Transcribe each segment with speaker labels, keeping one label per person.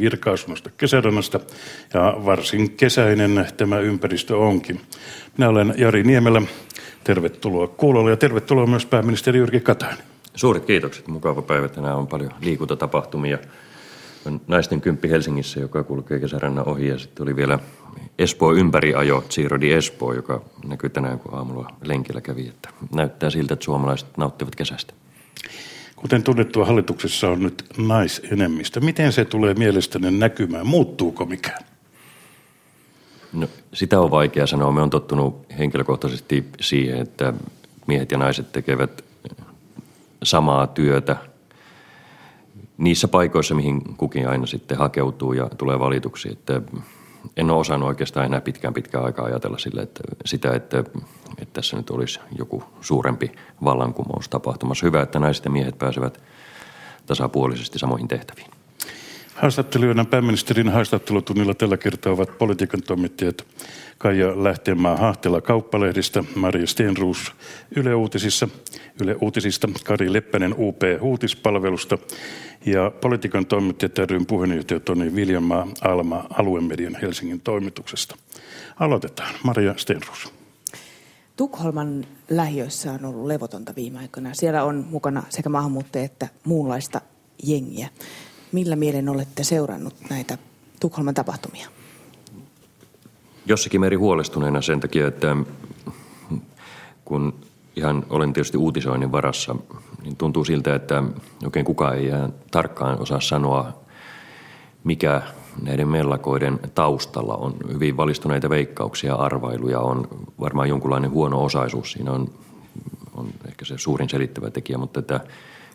Speaker 1: virkausunnosta kesärannasta ja varsin kesäinen tämä ympäristö onkin. Minä olen Jari Niemelä. Tervetuloa kuulolle ja tervetuloa myös pääministeri Jyrki Katainen.
Speaker 2: Suuret kiitokset. Mukava päivä. Tänään on paljon liikuntatapahtumia. On naisten kymppi Helsingissä, joka kulkee kesärannan ohi. Ja sitten oli vielä Espoo ympäriajo, Giro di Espoo, joka näkyy tänään, kun aamulla lenkillä kävi. Että näyttää siltä, että suomalaiset nauttivat kesästä.
Speaker 1: Kuten tunnettua, hallituksessa on nyt naisenemmistö. Miten se tulee mielestäni näkymään? Muuttuuko mikään?
Speaker 2: No, sitä on vaikea sanoa. Me on tottunut henkilökohtaisesti siihen, että miehet ja naiset tekevät samaa työtä niissä paikoissa, mihin kukin aina sitten hakeutuu ja tulee valituksi. Että en ole osannut oikeastaan enää pitkään pitkään aikaa ajatella sille, että sitä, että, että tässä nyt olisi joku suurempi vallankumous tapahtumassa. Hyvä, että naiset ja miehet pääsevät tasapuolisesti samoihin tehtäviin.
Speaker 1: Haastattelijoina pääministerin haastattelutunnilla tällä kertaa ovat politiikan toimittajat Kaija Lähteenmaa Hahtela Kauppalehdistä, Maria Stenruus Yle Uutisissa, Yle Uutisista, Kari Leppänen UP Uutispalvelusta ja politiikan toimittajat ryn puheenjohtaja Toni Viljamaa Alma Aluemedian Helsingin toimituksesta. Aloitetaan. Maria Stenruus.
Speaker 3: Tukholman lähiöissä on ollut levotonta viime aikoina. Siellä on mukana sekä maahanmuuttajia että muunlaista jengiä. Millä mielen olette seurannut näitä Tukholman tapahtumia?
Speaker 2: Jossakin meri huolestuneena sen takia, että kun ihan olen tietysti uutisoinnin varassa, niin tuntuu siltä, että oikein kukaan ei tarkkaan osaa sanoa, mikä näiden mellakoiden taustalla on. Hyvin valistuneita veikkauksia ja arvailuja on varmaan jonkunlainen huono osaisuus. Siinä on, on ehkä se suurin selittävä tekijä, mutta että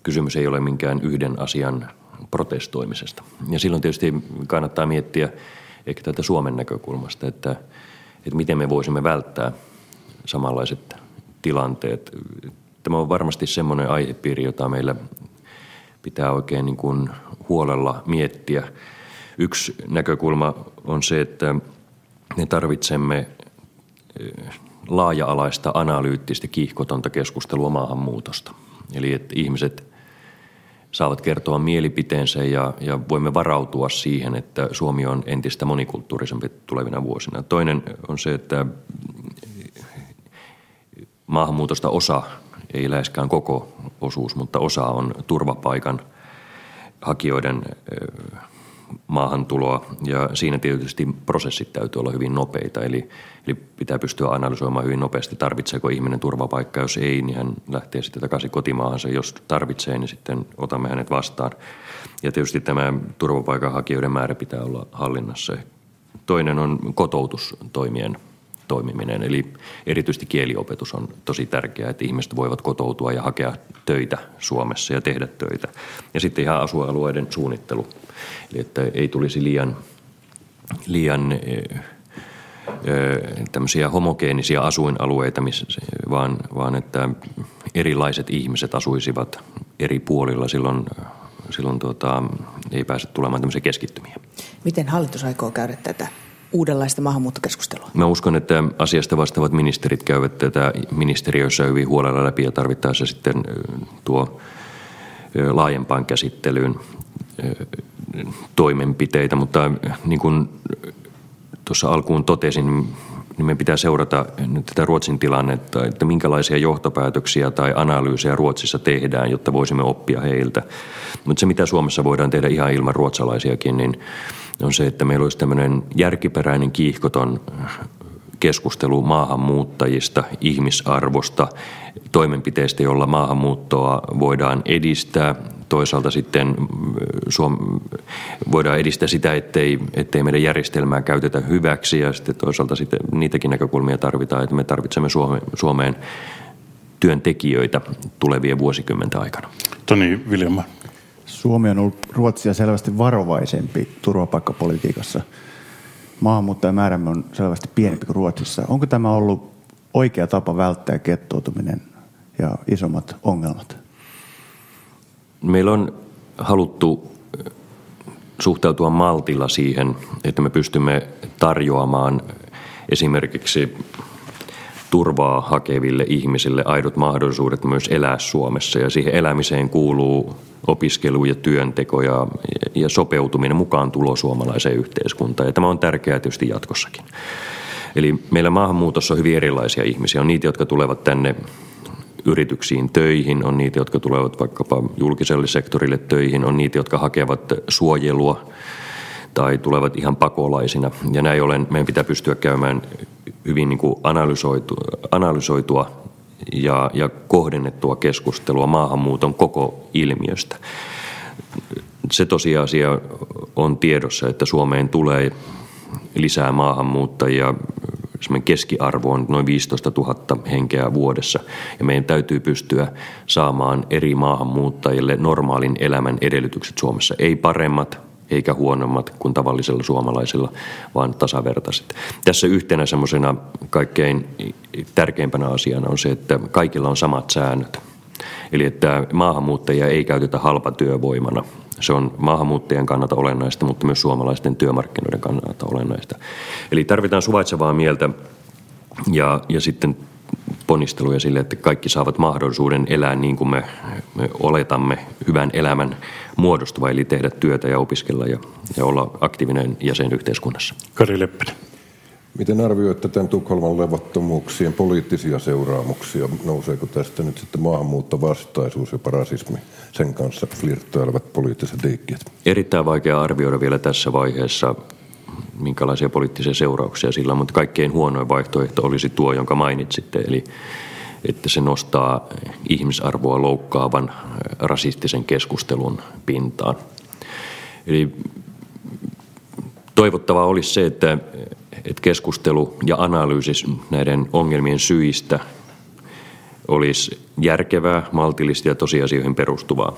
Speaker 2: kysymys ei ole minkään yhden asian protestoimisesta. Ja silloin tietysti kannattaa miettiä ehkä tätä Suomen näkökulmasta, että, että miten me voisimme välttää samanlaiset tilanteet. Tämä on varmasti semmoinen aihepiiri, jota meillä pitää oikein niin kuin huolella miettiä. Yksi näkökulma on se, että me tarvitsemme laaja-alaista, analyyttistä, kiihkotonta keskustelua maahanmuutosta. Eli että ihmiset saavat kertoa mielipiteensä ja, ja voimme varautua siihen, että Suomi on entistä monikulttuurisempi tulevina vuosina. Toinen on se, että maahanmuutosta osa, ei läheskään koko osuus, mutta osa on turvapaikan hakijoiden maahantuloa ja siinä tietysti prosessit täytyy olla hyvin nopeita, eli, eli pitää pystyä analysoimaan hyvin nopeasti, tarvitseeko ihminen turvapaikkaa, jos ei, niin hän lähtee sitten takaisin kotimaahansa, jos tarvitsee, niin sitten otamme hänet vastaan. Ja tietysti tämä turvapaikanhakijoiden määrä pitää olla hallinnassa. Toinen on kotoutustoimien toimiminen. Eli erityisesti kieliopetus on tosi tärkeää, että ihmiset voivat kotoutua ja hakea töitä Suomessa ja tehdä töitä. Ja sitten ihan asualueiden suunnittelu. Eli että ei tulisi liian, liian tämmöisiä homogeenisia asuinalueita, vaan, vaan että erilaiset ihmiset asuisivat eri puolilla. Silloin, silloin tuota, ei pääse tulemaan tämmöisiä keskittymiä.
Speaker 3: Miten hallitus aikoo käydä tätä uudenlaista maahanmuuttokeskustelua?
Speaker 2: Mä uskon, että asiasta vastaavat ministerit käyvät tätä ministeriössä hyvin huolella läpi ja tarvittaessa sitten tuo laajempaan käsittelyyn toimenpiteitä, mutta niin kuin tuossa alkuun totesin, niin me pitää seurata nyt tätä Ruotsin tilannetta, että minkälaisia johtopäätöksiä tai analyysejä Ruotsissa tehdään, jotta voisimme oppia heiltä. Mutta se, mitä Suomessa voidaan tehdä ihan ilman ruotsalaisiakin, niin on se, että meillä olisi tämmöinen järkiperäinen kiihkoton keskustelu maahanmuuttajista, ihmisarvosta, toimenpiteistä, joilla maahanmuuttoa voidaan edistää. Toisaalta sitten mm, Suom- voidaan edistää sitä, ettei, ettei meidän järjestelmää käytetä hyväksi ja sitten toisaalta sitten niitäkin näkökulmia tarvitaan, että me tarvitsemme Suomeen työntekijöitä tulevien vuosikymmenten aikana.
Speaker 1: Toni Viljelmä.
Speaker 4: Suomi on ollut Ruotsia selvästi varovaisempi turvapaikkapolitiikassa. Maahanmuuttajamäärämme on selvästi pienempi kuin Ruotsissa. Onko tämä ollut oikea tapa välttää kettoutuminen ja isommat ongelmat?
Speaker 2: Meillä on haluttu suhtautua maltilla siihen, että me pystymme tarjoamaan esimerkiksi turvaa hakeville ihmisille aidot mahdollisuudet myös elää Suomessa. Ja siihen elämiseen kuuluu opiskelu ja työnteko ja, ja sopeutuminen mukaan tulo suomalaiseen yhteiskuntaan. Ja tämä on tärkeää tietysti jatkossakin. Eli meillä maahanmuutossa on hyvin erilaisia ihmisiä. On niitä, jotka tulevat tänne yrityksiin töihin, on niitä, jotka tulevat vaikkapa julkiselle sektorille töihin, on niitä, jotka hakevat suojelua tai tulevat ihan pakolaisina. Ja näin ollen meidän pitää pystyä käymään hyvin niin kuin analysoitu, analysoitua ja, ja kohdennettua keskustelua maahanmuuton koko ilmiöstä. Se tosiasia on tiedossa, että Suomeen tulee lisää maahanmuuttajia. Semmoinen keskiarvo on noin 15 000 henkeä vuodessa ja meidän täytyy pystyä saamaan eri maahanmuuttajille normaalin elämän edellytykset Suomessa. Ei paremmat, eikä huonommat kuin tavallisilla suomalaisilla, vaan tasavertaiset. Tässä yhtenä semmoisena kaikkein tärkeimpänä asiana on se, että kaikilla on samat säännöt. Eli että maahanmuuttajia ei käytetä halpatyövoimana. Se on maahanmuuttajien kannalta olennaista, mutta myös suomalaisten työmarkkinoiden kannalta olennaista. Eli tarvitaan suvaitsevaa mieltä ja, ja sitten ponnisteluja sille, että kaikki saavat mahdollisuuden elää niin kuin me, me oletamme hyvän elämän muodostuva, eli tehdä työtä ja opiskella ja, ja olla aktiivinen jäsen yhteiskunnassa.
Speaker 1: Kari Leppinen.
Speaker 5: Miten arvioitte tämän Tukholman levottomuuksien poliittisia seuraamuksia? Nouseeko tästä nyt sitten maahanmuuttovastaisuus, jopa rasismi, sen kanssa flirttailevat poliittiset liikkeet?
Speaker 2: Erittäin vaikea arvioida vielä tässä vaiheessa, minkälaisia poliittisia seurauksia sillä on, mutta kaikkein huonoin vaihtoehto olisi tuo, jonka mainitsitte, eli että se nostaa ihmisarvoa loukkaavan rasistisen keskustelun pintaan. Eli toivottavaa olisi se, että, että keskustelu ja analyysi näiden ongelmien syistä olisi järkevää, maltillista ja tosiasioihin perustuvaa,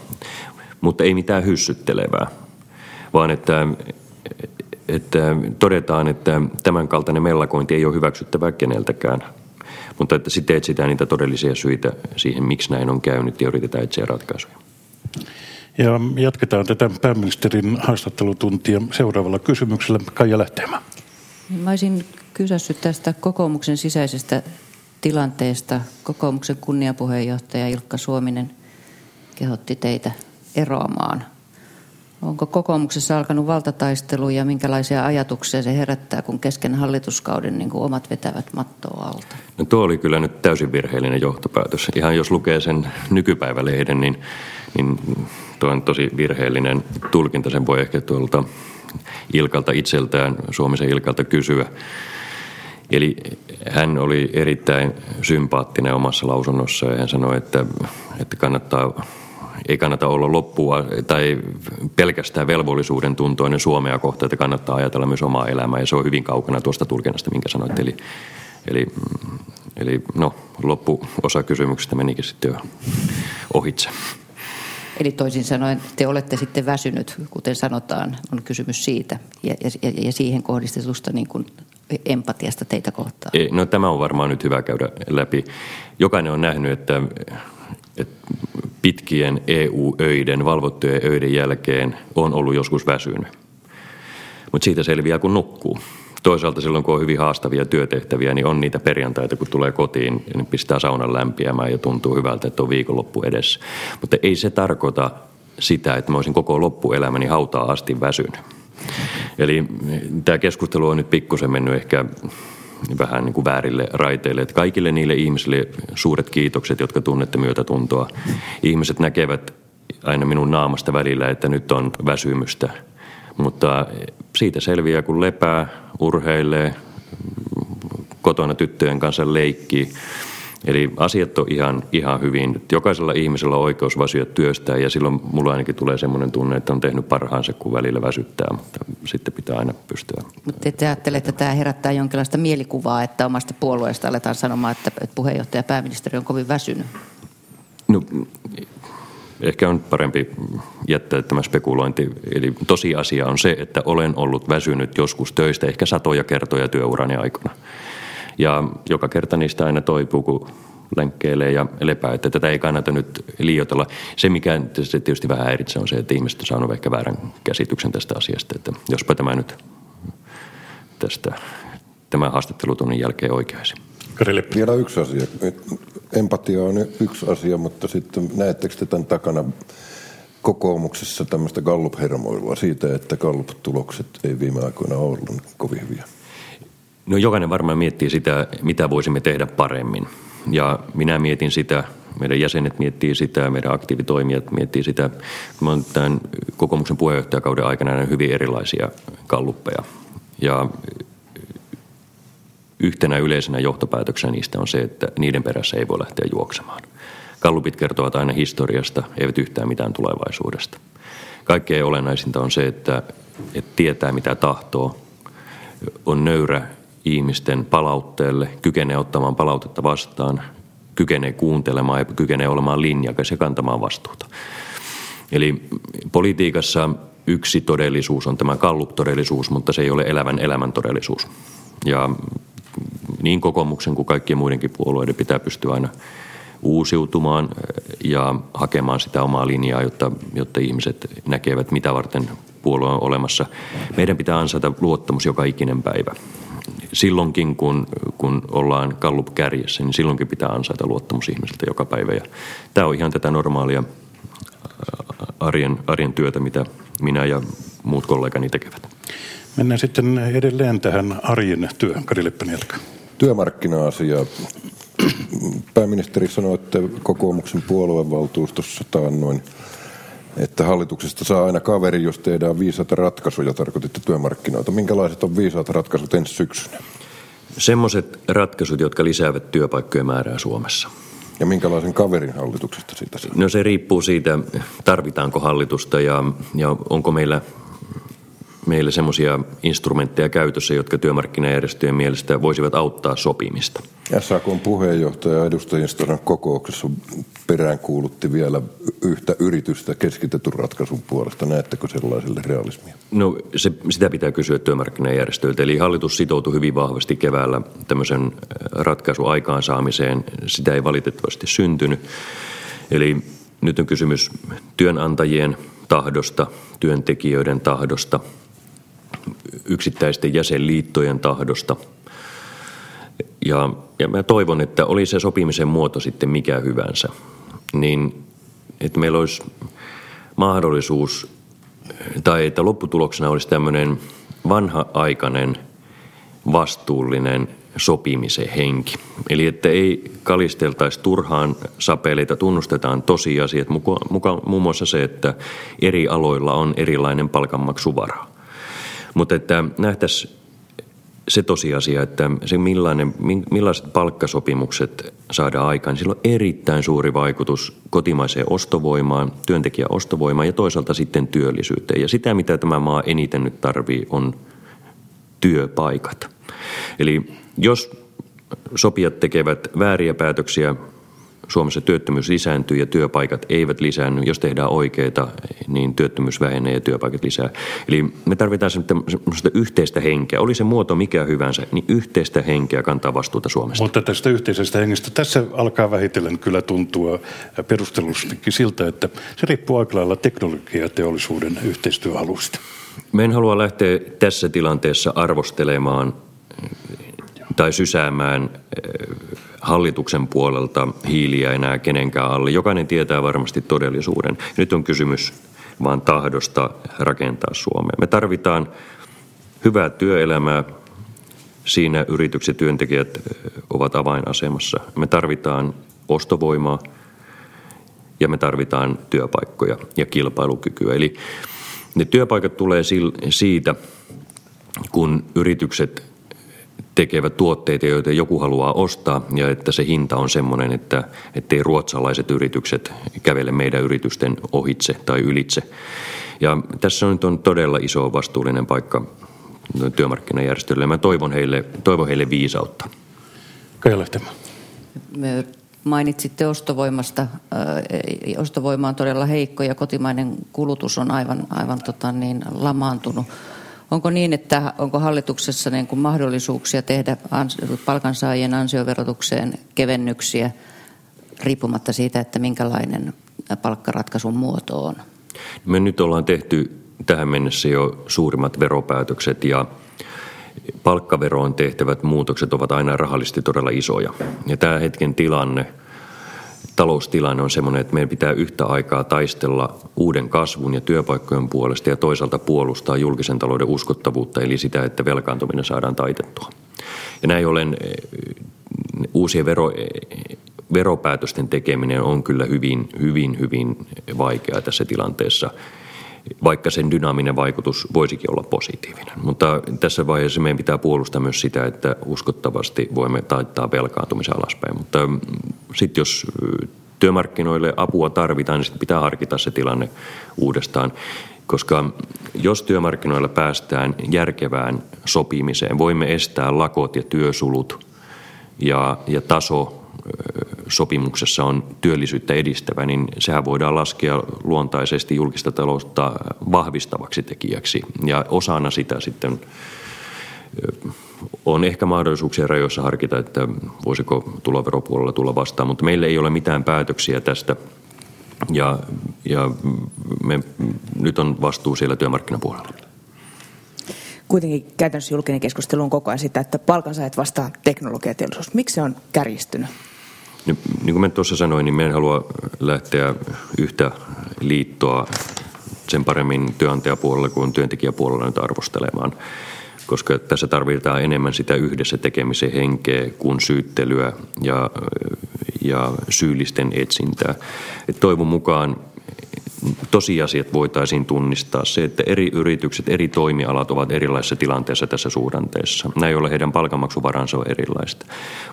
Speaker 2: mutta ei mitään hyssyttelevää, vaan että, että todetaan, että tämänkaltainen mellakointi ei ole hyväksyttävää keneltäkään – mutta että sitten etsitään niitä todellisia syitä siihen, miksi näin on käynyt ja yritetään etsiä ratkaisuja.
Speaker 1: Ja jatketaan tätä pääministerin haastattelutuntia seuraavalla kysymyksellä. Kaija Lähteemä.
Speaker 6: Mä olisin kysynyt tästä kokoomuksen sisäisestä tilanteesta. Kokoomuksen kunniapuheenjohtaja Ilkka Suominen kehotti teitä eroamaan Onko kokoomuksessa alkanut valtataistelu ja minkälaisia ajatuksia se herättää, kun kesken hallituskauden niin kuin omat vetävät mattoa alta?
Speaker 2: No tuo oli kyllä nyt täysin virheellinen johtopäätös. Ihan jos lukee sen nykypäivälehden, niin, niin tuo on tosi virheellinen tulkinta. Sen voi ehkä tuolta Ilkalta itseltään, Suomisen Ilkalta kysyä. Eli hän oli erittäin sympaattinen omassa lausunnossa ja hän sanoi, että, että kannattaa ei kannata olla loppua tai pelkästään velvollisuuden tuntoinen Suomea kohtaan, että kannattaa ajatella myös omaa elämää ja se on hyvin kaukana tuosta tulkinnasta, minkä sanoit. Eli, eli, eli no, loppuosa kysymyksestä menikin sitten jo ohitse.
Speaker 6: Eli toisin sanoen te olette sitten väsynyt, kuten sanotaan, on kysymys siitä ja, ja, ja siihen kohdistetusta niin kuin empatiasta teitä kohtaan.
Speaker 2: Ei, no tämä on varmaan nyt hyvä käydä läpi. Jokainen on nähnyt, että pitkien EU-öiden, valvottujen öiden jälkeen on ollut joskus väsynyt. Mutta siitä selviää, kun nukkuu. Toisaalta silloin, kun on hyvin haastavia työtehtäviä, niin on niitä perjantaita, kun tulee kotiin, niin pistää saunan lämpiämään ja tuntuu hyvältä, että on viikonloppu edessä. Mutta ei se tarkoita sitä, että mä olisin koko loppuelämäni hautaa asti väsynyt. Eli tämä keskustelu on nyt pikkusen mennyt ehkä vähän niin kuin väärille raiteille. Että kaikille niille ihmisille suuret kiitokset, jotka tunnette myötätuntoa. Ihmiset näkevät aina minun naamasta välillä, että nyt on väsymystä. Mutta siitä selviää, kun lepää, urheilee, kotona tyttöjen kanssa leikkii – Eli asiat on ihan, ihan hyvin. Jokaisella ihmisellä on oikeus väsyä työstään ja silloin mulla ainakin tulee semmoinen tunne, että on tehnyt parhaansa, kun välillä väsyttää, mutta sitten pitää aina pystyä.
Speaker 6: Mutta te ajattelette, että tämä herättää jonkinlaista mielikuvaa, että omasta puolueesta aletaan sanomaan, että puheenjohtaja ja pääministeri on kovin väsynyt?
Speaker 2: No, ehkä on parempi jättää tämä spekulointi. Eli tosiasia on se, että olen ollut väsynyt joskus töistä ehkä satoja kertoja työurani aikana. Ja joka kerta niistä aina toipuu, kun lenkkeilee ja lepää, että tätä ei kannata nyt liioitella. Se, mikä se tietysti vähän häiritsee, on se, että ihmiset on saanut ehkä väärän käsityksen tästä asiasta, että jospa tämä nyt tästä tämän haastattelutunnin jälkeen oikeaisi.
Speaker 5: Vielä yksi asia. Empatia on yksi asia, mutta sitten näettekö te tämän takana kokoomuksessa tämmöistä Gallup-hermoilua siitä, että Gallup-tulokset ei viime aikoina ollut kovin hyviä?
Speaker 2: No jokainen varmaan miettii sitä, mitä voisimme tehdä paremmin. Ja minä mietin sitä, meidän jäsenet miettii sitä, meidän aktiivitoimijat miettii sitä. Mä olen tämän kokoomuksen puheenjohtajakauden aikana hyvin erilaisia kalluppeja. Ja yhtenä yleisenä johtopäätöksenä niistä on se, että niiden perässä ei voi lähteä juoksemaan. Kallupit kertovat aina historiasta, eivät yhtään mitään tulevaisuudesta. Kaikkein olennaisinta on se, että, että tietää mitä tahtoo, on nöyrä ihmisten palautteelle, kykenee ottamaan palautetta vastaan, kykenee kuuntelemaan ja kykenee olemaan linjakas ja kantamaan vastuuta. Eli politiikassa yksi todellisuus on tämä kallup-todellisuus, mutta se ei ole elävän elämän todellisuus. Ja niin kokoomuksen kuin kaikkien muidenkin puolueiden pitää pystyä aina uusiutumaan ja hakemaan sitä omaa linjaa, jotta, jotta ihmiset näkevät, mitä varten puolue on olemassa. Meidän pitää ansaita luottamus joka ikinen päivä. Silloinkin, kun, kun ollaan kallup kärjessä, niin silloinkin pitää ansaita luottamus ihmisiltä joka päivä. Ja tämä on ihan tätä normaalia arjen, arjen työtä, mitä minä ja muut kollegani tekevät.
Speaker 1: Mennään sitten edelleen tähän arjen työhön. Kari Leppänen jatkaa.
Speaker 5: Työmarkkina-asia. Pääministeri sanoi, että kokoomuksen puoluevaltuustossa taannoin, että hallituksesta saa aina kaveri, jos tehdään viisaita ratkaisuja, tarkoititte työmarkkinoita. Minkälaiset on viisaat ratkaisut ensi syksynä?
Speaker 2: Semmoiset ratkaisut, jotka lisäävät työpaikkojen määrää Suomessa.
Speaker 5: Ja minkälaisen kaverin hallituksesta siitä saa?
Speaker 2: No se riippuu siitä, tarvitaanko hallitusta ja, ja onko meillä meillä semmoisia instrumentteja käytössä, jotka työmarkkinajärjestöjen mielestä voisivat auttaa sopimista.
Speaker 5: SAKn puheenjohtaja edustajien kokouksessa peräänkuulutti vielä yhtä yritystä keskitetyn ratkaisun puolesta. Näettekö sellaiselle realismia?
Speaker 2: No se, sitä pitää kysyä työmarkkinajärjestöiltä. Eli hallitus sitoutui hyvin vahvasti keväällä tämmöisen ratkaisun aikaansaamiseen. Sitä ei valitettavasti syntynyt. Eli nyt on kysymys työnantajien tahdosta, työntekijöiden tahdosta – yksittäisten jäsenliittojen tahdosta. Ja, ja mä toivon, että oli se sopimisen muoto sitten mikä hyvänsä, niin että meillä olisi mahdollisuus, tai että lopputuloksena olisi tämmöinen vanha-aikainen, vastuullinen sopimisen henki. Eli että ei kalisteltaisi turhaan sapeleita, tunnustetaan tosiasiat, muun muassa se, että eri aloilla on erilainen palkanmaksuvara. Mutta että nähtäisiin se tosiasia, että se millainen, millaiset palkkasopimukset saadaan aikaan, sillä on erittäin suuri vaikutus kotimaiseen ostovoimaan, työntekijän ostovoimaan ja toisaalta sitten työllisyyteen. Ja sitä, mitä tämä maa eniten nyt tarvii, on työpaikat. Eli jos sopijat tekevät vääriä päätöksiä Suomessa työttömyys lisääntyy ja työpaikat eivät lisäänny. Jos tehdään oikeita, niin työttömyys vähenee ja työpaikat lisää. Eli me tarvitaan semmoista yhteistä henkeä. Oli se muoto mikä hyvänsä, niin yhteistä henkeä kantaa vastuuta Suomesta.
Speaker 1: Mutta tästä yhteisestä hengestä, tässä alkaa vähitellen kyllä tuntua perustellustikin siltä, että se riippuu aika lailla teknologiateollisuuden yhteistyöhalusta.
Speaker 2: Me en halua lähteä tässä tilanteessa arvostelemaan tai sysäämään hallituksen puolelta hiiliä enää kenenkään alle. Jokainen tietää varmasti todellisuuden. Nyt on kysymys vaan tahdosta rakentaa Suomea. Me tarvitaan hyvää työelämää. Siinä yritykset työntekijät ovat avainasemassa. Me tarvitaan ostovoimaa ja me tarvitaan työpaikkoja ja kilpailukykyä. Eli ne työpaikat tulee siitä, kun yritykset tekevät tuotteita, joita joku haluaa ostaa ja että se hinta on semmoinen, että ettei ruotsalaiset yritykset kävele meidän yritysten ohitse tai ylitse. Ja tässä on nyt on todella iso vastuullinen paikka työmarkkinajärjestöille. Mä toivon heille, toivon heille viisautta.
Speaker 6: Me mainitsitte ostovoimasta. Ostovoima on todella heikko ja kotimainen kulutus on aivan, aivan tota niin, lamaantunut. Onko niin, että onko hallituksessa niin kuin mahdollisuuksia tehdä palkansaajien ansioverotukseen kevennyksiä riippumatta siitä, että minkälainen palkkaratkaisun muoto on?
Speaker 2: Me nyt ollaan tehty tähän mennessä jo suurimmat veropäätökset ja palkkaveroon tehtävät muutokset ovat aina rahallisesti todella isoja. Ja tämä hetken tilanne, taloustilanne on sellainen, että meidän pitää yhtä aikaa taistella uuden kasvun ja työpaikkojen puolesta ja toisaalta puolustaa julkisen talouden uskottavuutta, eli sitä, että velkaantuminen saadaan taitettua. Ja näin ollen eh, uusien vero, eh, veropäätösten tekeminen on kyllä hyvin, hyvin, hyvin vaikeaa tässä tilanteessa – vaikka sen dynaaminen vaikutus voisikin olla positiivinen. Mutta tässä vaiheessa meidän pitää puolustaa myös sitä, että uskottavasti voimme taittaa velkaantumisen alaspäin. Mutta mm, sitten jos työmarkkinoille apua tarvitaan, niin sitten pitää harkita se tilanne uudestaan. Koska jos työmarkkinoilla päästään järkevään sopimiseen, voimme estää lakot ja työsulut ja, ja taso sopimuksessa on työllisyyttä edistävä, niin sehän voidaan laskea luontaisesti julkista taloutta vahvistavaksi tekijäksi. Ja osana sitä sitten on ehkä mahdollisuuksia rajoissa harkita, että voisiko tuloveropuolella tulla vastaan, mutta meillä ei ole mitään päätöksiä tästä. Ja, ja me, nyt on vastuu siellä työmarkkinapuolella.
Speaker 3: Kuitenkin käytännössä julkinen keskustelu on koko ajan sitä, että palkansaajat vastaan teknologiateollisuus. Miksi se on kärjistynyt?
Speaker 2: Niin, niin kuin mä tuossa sanoin, niin me en halua lähteä yhtä liittoa sen paremmin työnantajapuolella kuin työntekijäpuolella nyt arvostelemaan, koska tässä tarvitaan enemmän sitä yhdessä tekemisen henkeä kuin syyttelyä ja, ja syyllisten etsintää. Et toivon mukaan tosiasiat voitaisiin tunnistaa. Se, että eri yritykset, eri toimialat ovat erilaisessa tilanteessa tässä suhdanteessa. Näin ole heidän palkanmaksuvaransa on erilaista.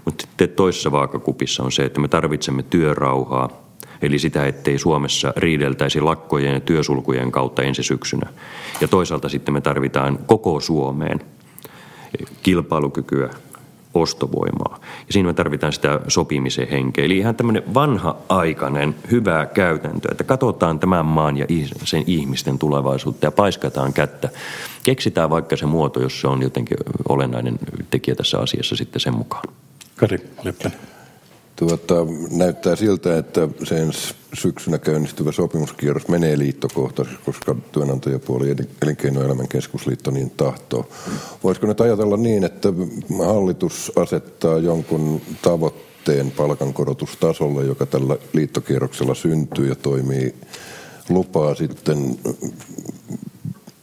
Speaker 2: Mutta sitten toisessa vaakakupissa on se, että me tarvitsemme työrauhaa, eli sitä, ettei Suomessa riideltäisi lakkojen ja työsulkujen kautta ensi syksynä. Ja toisaalta sitten me tarvitaan koko Suomeen kilpailukykyä, ostovoimaa. Ja siinä me tarvitaan sitä sopimisen henkeä. Eli ihan tämmöinen vanha-aikainen hyvä käytäntö, että katsotaan tämän maan ja sen ihmisten tulevaisuutta ja paiskataan kättä. Keksitään vaikka se muoto, jos se on jotenkin olennainen tekijä tässä asiassa sitten sen mukaan.
Speaker 1: Kari Leppänen.
Speaker 5: Tuota, näyttää siltä, että sen syksynä käynnistyvä sopimuskierros menee liittokohtaisesti, koska työnantajapuoli elinkeinoelämän keskusliitto niin tahtoo. Voisiko nyt ajatella niin, että hallitus asettaa jonkun tavoitteen palkankorotustasolle, joka tällä liittokierroksella syntyy ja toimii, lupaa sitten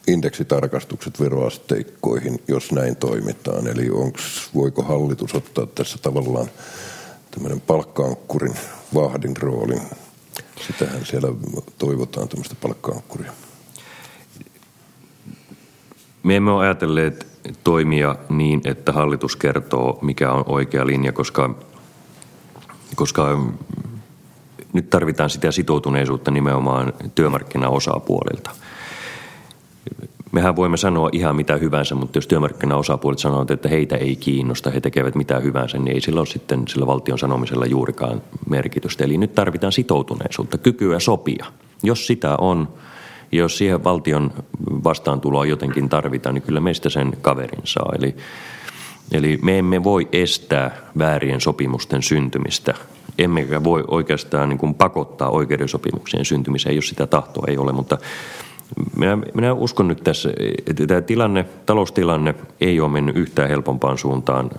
Speaker 5: indeksitarkastukset veroasteikkoihin, jos näin toimitaan. Eli onks, voiko hallitus ottaa tässä tavallaan tämmöinen palkkaankkurin vahdin roolin. Sitähän siellä toivotaan, tämmöistä palkkaankkuria.
Speaker 2: Me emme ole ajatelleet toimia niin, että hallitus kertoo, mikä on oikea linja, koska, koska nyt tarvitaan sitä sitoutuneisuutta nimenomaan työmarkkinaosapuolilta – mehän voimme sanoa ihan mitä hyvänsä, mutta jos työmarkkinaosapuolet sanovat, että heitä ei kiinnosta, he tekevät mitä hyvänsä, niin ei sillä ole sitten sillä valtion sanomisella juurikaan merkitystä. Eli nyt tarvitaan sitoutuneisuutta, kykyä sopia. Jos sitä on, jos siihen valtion vastaantuloa jotenkin tarvitaan, niin kyllä meistä sen kaverin saa. Eli, eli me emme voi estää väärien sopimusten syntymistä emmekä voi oikeastaan niin kuin pakottaa oikeudensopimuksien syntymiseen, jos sitä tahtoa ei ole, mutta minä, minä uskon nyt tässä, että tämä tilanne, taloustilanne ei ole mennyt yhtään helpompaan suuntaan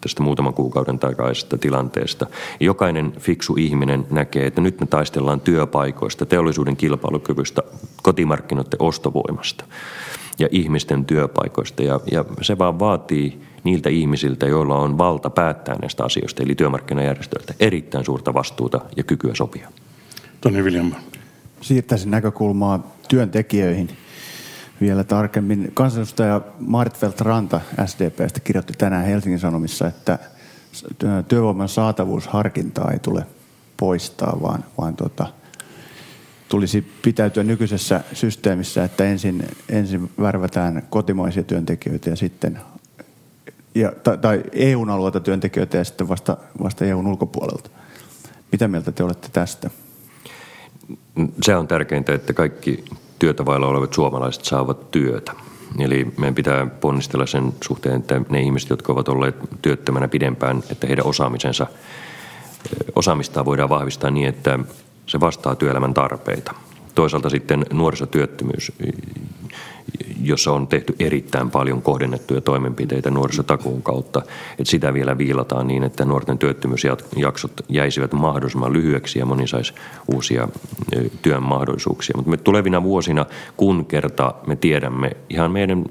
Speaker 2: tästä muutaman kuukauden takaisesta tilanteesta. Jokainen fiksu ihminen näkee, että nyt me taistellaan työpaikoista, teollisuuden kilpailukyvystä, kotimarkkinoiden ostovoimasta ja ihmisten työpaikoista. Ja, ja se vaan vaatii niiltä ihmisiltä, joilla on valta päättää näistä asioista, eli työmarkkinajärjestöiltä, erittäin suurta vastuuta ja kykyä sopia.
Speaker 1: Toni William.
Speaker 4: Siirtäisin näkökulmaa työntekijöihin vielä tarkemmin. Kansanedustaja Martveldt Ranta SDPstä kirjoitti tänään Helsingin Sanomissa, että työvoiman saatavuusharkintaa ei tule poistaa, vaan, vaan tota, tulisi pitäytyä nykyisessä systeemissä, että ensin, ensin värvätään kotimaisia työntekijöitä ja sitten ja, tai, tai EUn alueelta työntekijöitä ja sitten vasta, vasta EUn ulkopuolelta. Mitä mieltä te olette tästä?
Speaker 2: Se on tärkeintä, että kaikki työtä vailla olevat suomalaiset saavat työtä. Eli meidän pitää ponnistella sen suhteen, että ne ihmiset, jotka ovat olleet työttömänä pidempään, että heidän osaamisensa, osaamistaan voidaan vahvistaa niin, että se vastaa työelämän tarpeita. Toisaalta sitten nuorisotyöttömyys, jossa on tehty erittäin paljon kohdennettuja toimenpiteitä nuorisotakuun kautta. Että sitä vielä viilataan niin, että nuorten työttömyysjaksot jäisivät mahdollisimman lyhyeksi ja moni saisi uusia työn mahdollisuuksia. Mutta me tulevina vuosina, kun kerta me tiedämme ihan meidän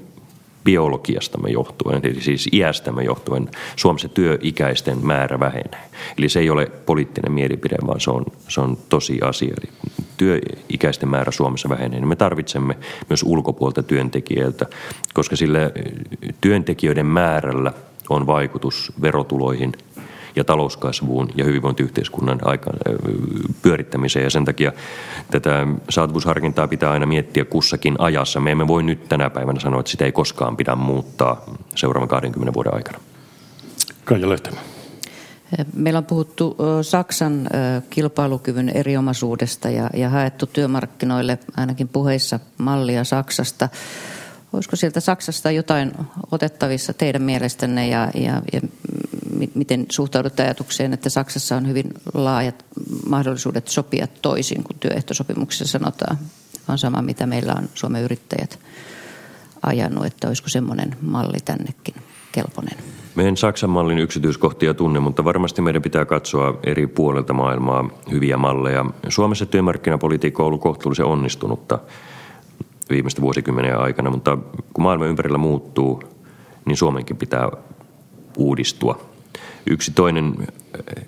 Speaker 2: biologiastamme johtuen, eli siis iästämme johtuen, Suomessa työikäisten määrä vähenee. Eli se ei ole poliittinen mielipide, vaan se on, se on tosi asia. Eli työikäisten määrä Suomessa vähenee. Niin me tarvitsemme myös ulkopuolta työntekijöiltä, koska sillä työntekijöiden määrällä on vaikutus verotuloihin – ja talouskasvuun ja hyvinvointiyhteiskunnan aikaan pyörittämiseen. Ja sen takia tätä saatavuusharkintaa pitää aina miettiä kussakin ajassa. Me emme voi nyt tänä päivänä sanoa, että sitä ei koskaan pidä muuttaa seuraavan 20 vuoden aikana.
Speaker 1: Kaija Lehtemä.
Speaker 6: Meillä on puhuttu Saksan kilpailukyvyn eriomaisuudesta ja, ja haettu työmarkkinoille ainakin puheissa mallia Saksasta. Olisiko sieltä Saksasta jotain otettavissa teidän mielestänne ja, ja, ja miten suhtaudutte ajatukseen, että Saksassa on hyvin laajat mahdollisuudet sopia toisin kuin työehtosopimuksessa sanotaan. On sama, mitä meillä on Suomen yrittäjät ajanut, että olisiko semmoinen malli tännekin kelpoinen.
Speaker 2: Me en Saksan mallin yksityiskohtia tunne, mutta varmasti meidän pitää katsoa eri puolilta maailmaa hyviä malleja. Suomessa työmarkkinapolitiikka on ollut kohtuullisen onnistunutta viimeisten vuosikymmenen aikana, mutta kun maailma ympärillä muuttuu, niin Suomenkin pitää uudistua. Yksi toinen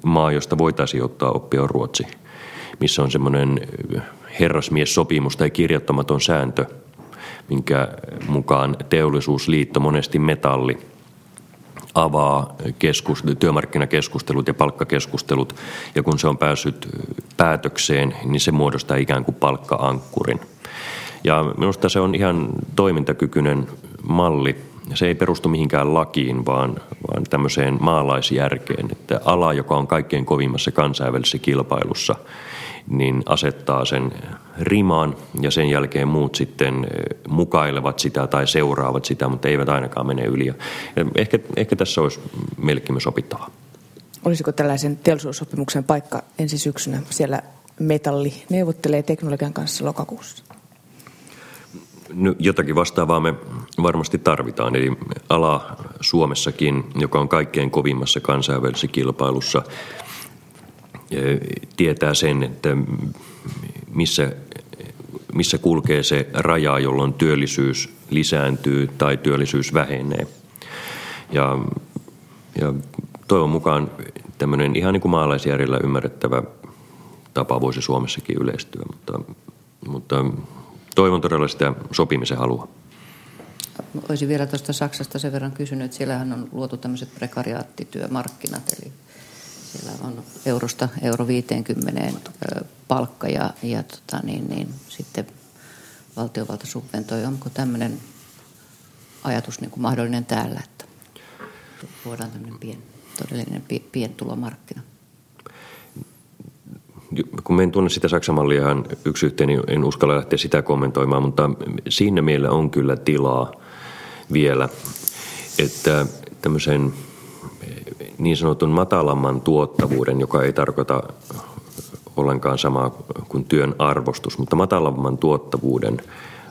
Speaker 2: maa, josta voitaisiin ottaa oppia on Ruotsi, missä on semmoinen herrasmies-sopimus tai kirjoittamaton sääntö, minkä mukaan teollisuusliitto, monesti metalli, avaa keskust- työmarkkinakeskustelut ja palkkakeskustelut, ja kun se on päässyt päätökseen, niin se muodostaa ikään kuin palkka-ankkurin – ja minusta se on ihan toimintakykyinen malli. Se ei perustu mihinkään lakiin, vaan, vaan tämmöiseen maalaisjärkeen, että ala, joka on kaikkein kovimmassa kansainvälisessä kilpailussa, niin asettaa sen rimaan ja sen jälkeen muut sitten eh, mukailevat sitä tai seuraavat sitä, mutta eivät ainakaan mene yli. Ja ehkä, ehkä tässä olisi meillekin myös opittavaa.
Speaker 3: Olisiko tällaisen teollisuussopimuksen paikka ensi syksynä? Siellä metalli neuvottelee teknologian kanssa lokakuussa
Speaker 2: jotakin vastaavaa me varmasti tarvitaan. Eli ala Suomessakin, joka on kaikkein kovimmassa kansainvälisessä kilpailussa, e, tietää sen, että missä, missä kulkee se raja, jolloin työllisyys lisääntyy tai työllisyys vähenee. Ja, ja toivon mukaan tämmöinen ihan niin kuin maalaisjärjellä ymmärrettävä tapa voisi Suomessakin yleistyä, mutta, mutta toivon todella sitä sopimisen halua.
Speaker 6: Olisin vielä tuosta Saksasta sen verran kysynyt, että siellähän on luotu tämmöiset prekariaattityömarkkinat, eli siellä on eurosta euro 50 palkka ja, ja tota niin, niin, sitten valtiovalta subventoi. Onko tämmöinen ajatus niin kuin mahdollinen täällä, että luodaan tämmöinen pien, todellinen pientulomarkkina?
Speaker 2: Kun en tunne sitä Saksamallia ihan yksi yhteen, niin en uskalla lähteä sitä kommentoimaan, mutta siinä meillä on kyllä tilaa vielä, että tämmöisen niin sanotun matalamman tuottavuuden, joka ei tarkoita ollenkaan samaa kuin työn arvostus, mutta matalamman tuottavuuden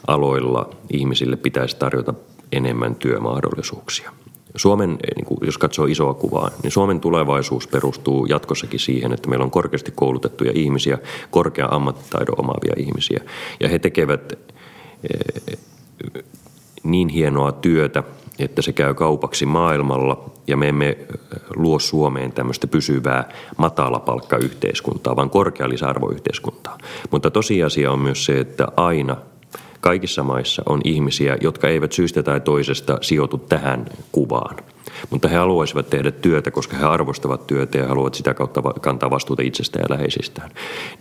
Speaker 2: aloilla ihmisille pitäisi tarjota enemmän työmahdollisuuksia. Suomen, eh, niin kuin, jos katsoo isoa kuvaa, niin Suomen tulevaisuus perustuu jatkossakin siihen, että meillä on korkeasti koulutettuja ihmisiä, korkea ammattitaidon omaavia ihmisiä. Ja he tekevät eh, niin hienoa työtä, että se käy kaupaksi maailmalla ja me emme eh, luo Suomeen tämmöistä pysyvää matalapalkkayhteiskuntaa, vaan korkea lisäarvoyhteiskuntaa. Mutta tosiasia on myös se, että aina – Kaikissa maissa on ihmisiä, jotka eivät syystä tai toisesta sijoitu tähän kuvaan. Mutta he haluaisivat tehdä työtä, koska he arvostavat työtä ja haluavat sitä kautta kantaa vastuuta itsestään ja läheisistään.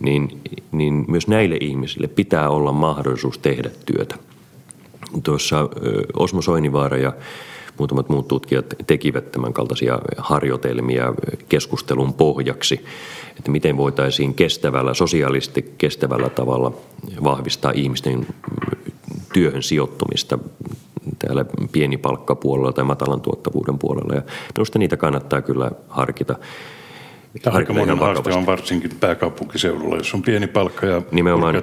Speaker 2: Niin, niin myös näille ihmisille pitää olla mahdollisuus tehdä työtä. Tuossa Osmo Soinivaara ja muutamat muut tutkijat tekivät tämän kaltaisia harjoitelmia keskustelun pohjaksi, että miten voitaisiin kestävällä, sosiaalisesti kestävällä tavalla vahvistaa ihmisten työhön sijoittumista täällä pienipalkkapuolella tai matalan tuottavuuden puolella. Ja minusta niitä kannattaa kyllä harkita.
Speaker 1: Aikamoinen haaste on varsinkin pääkaupunkiseudulla, jos on pieni palkka ja nimenomaan,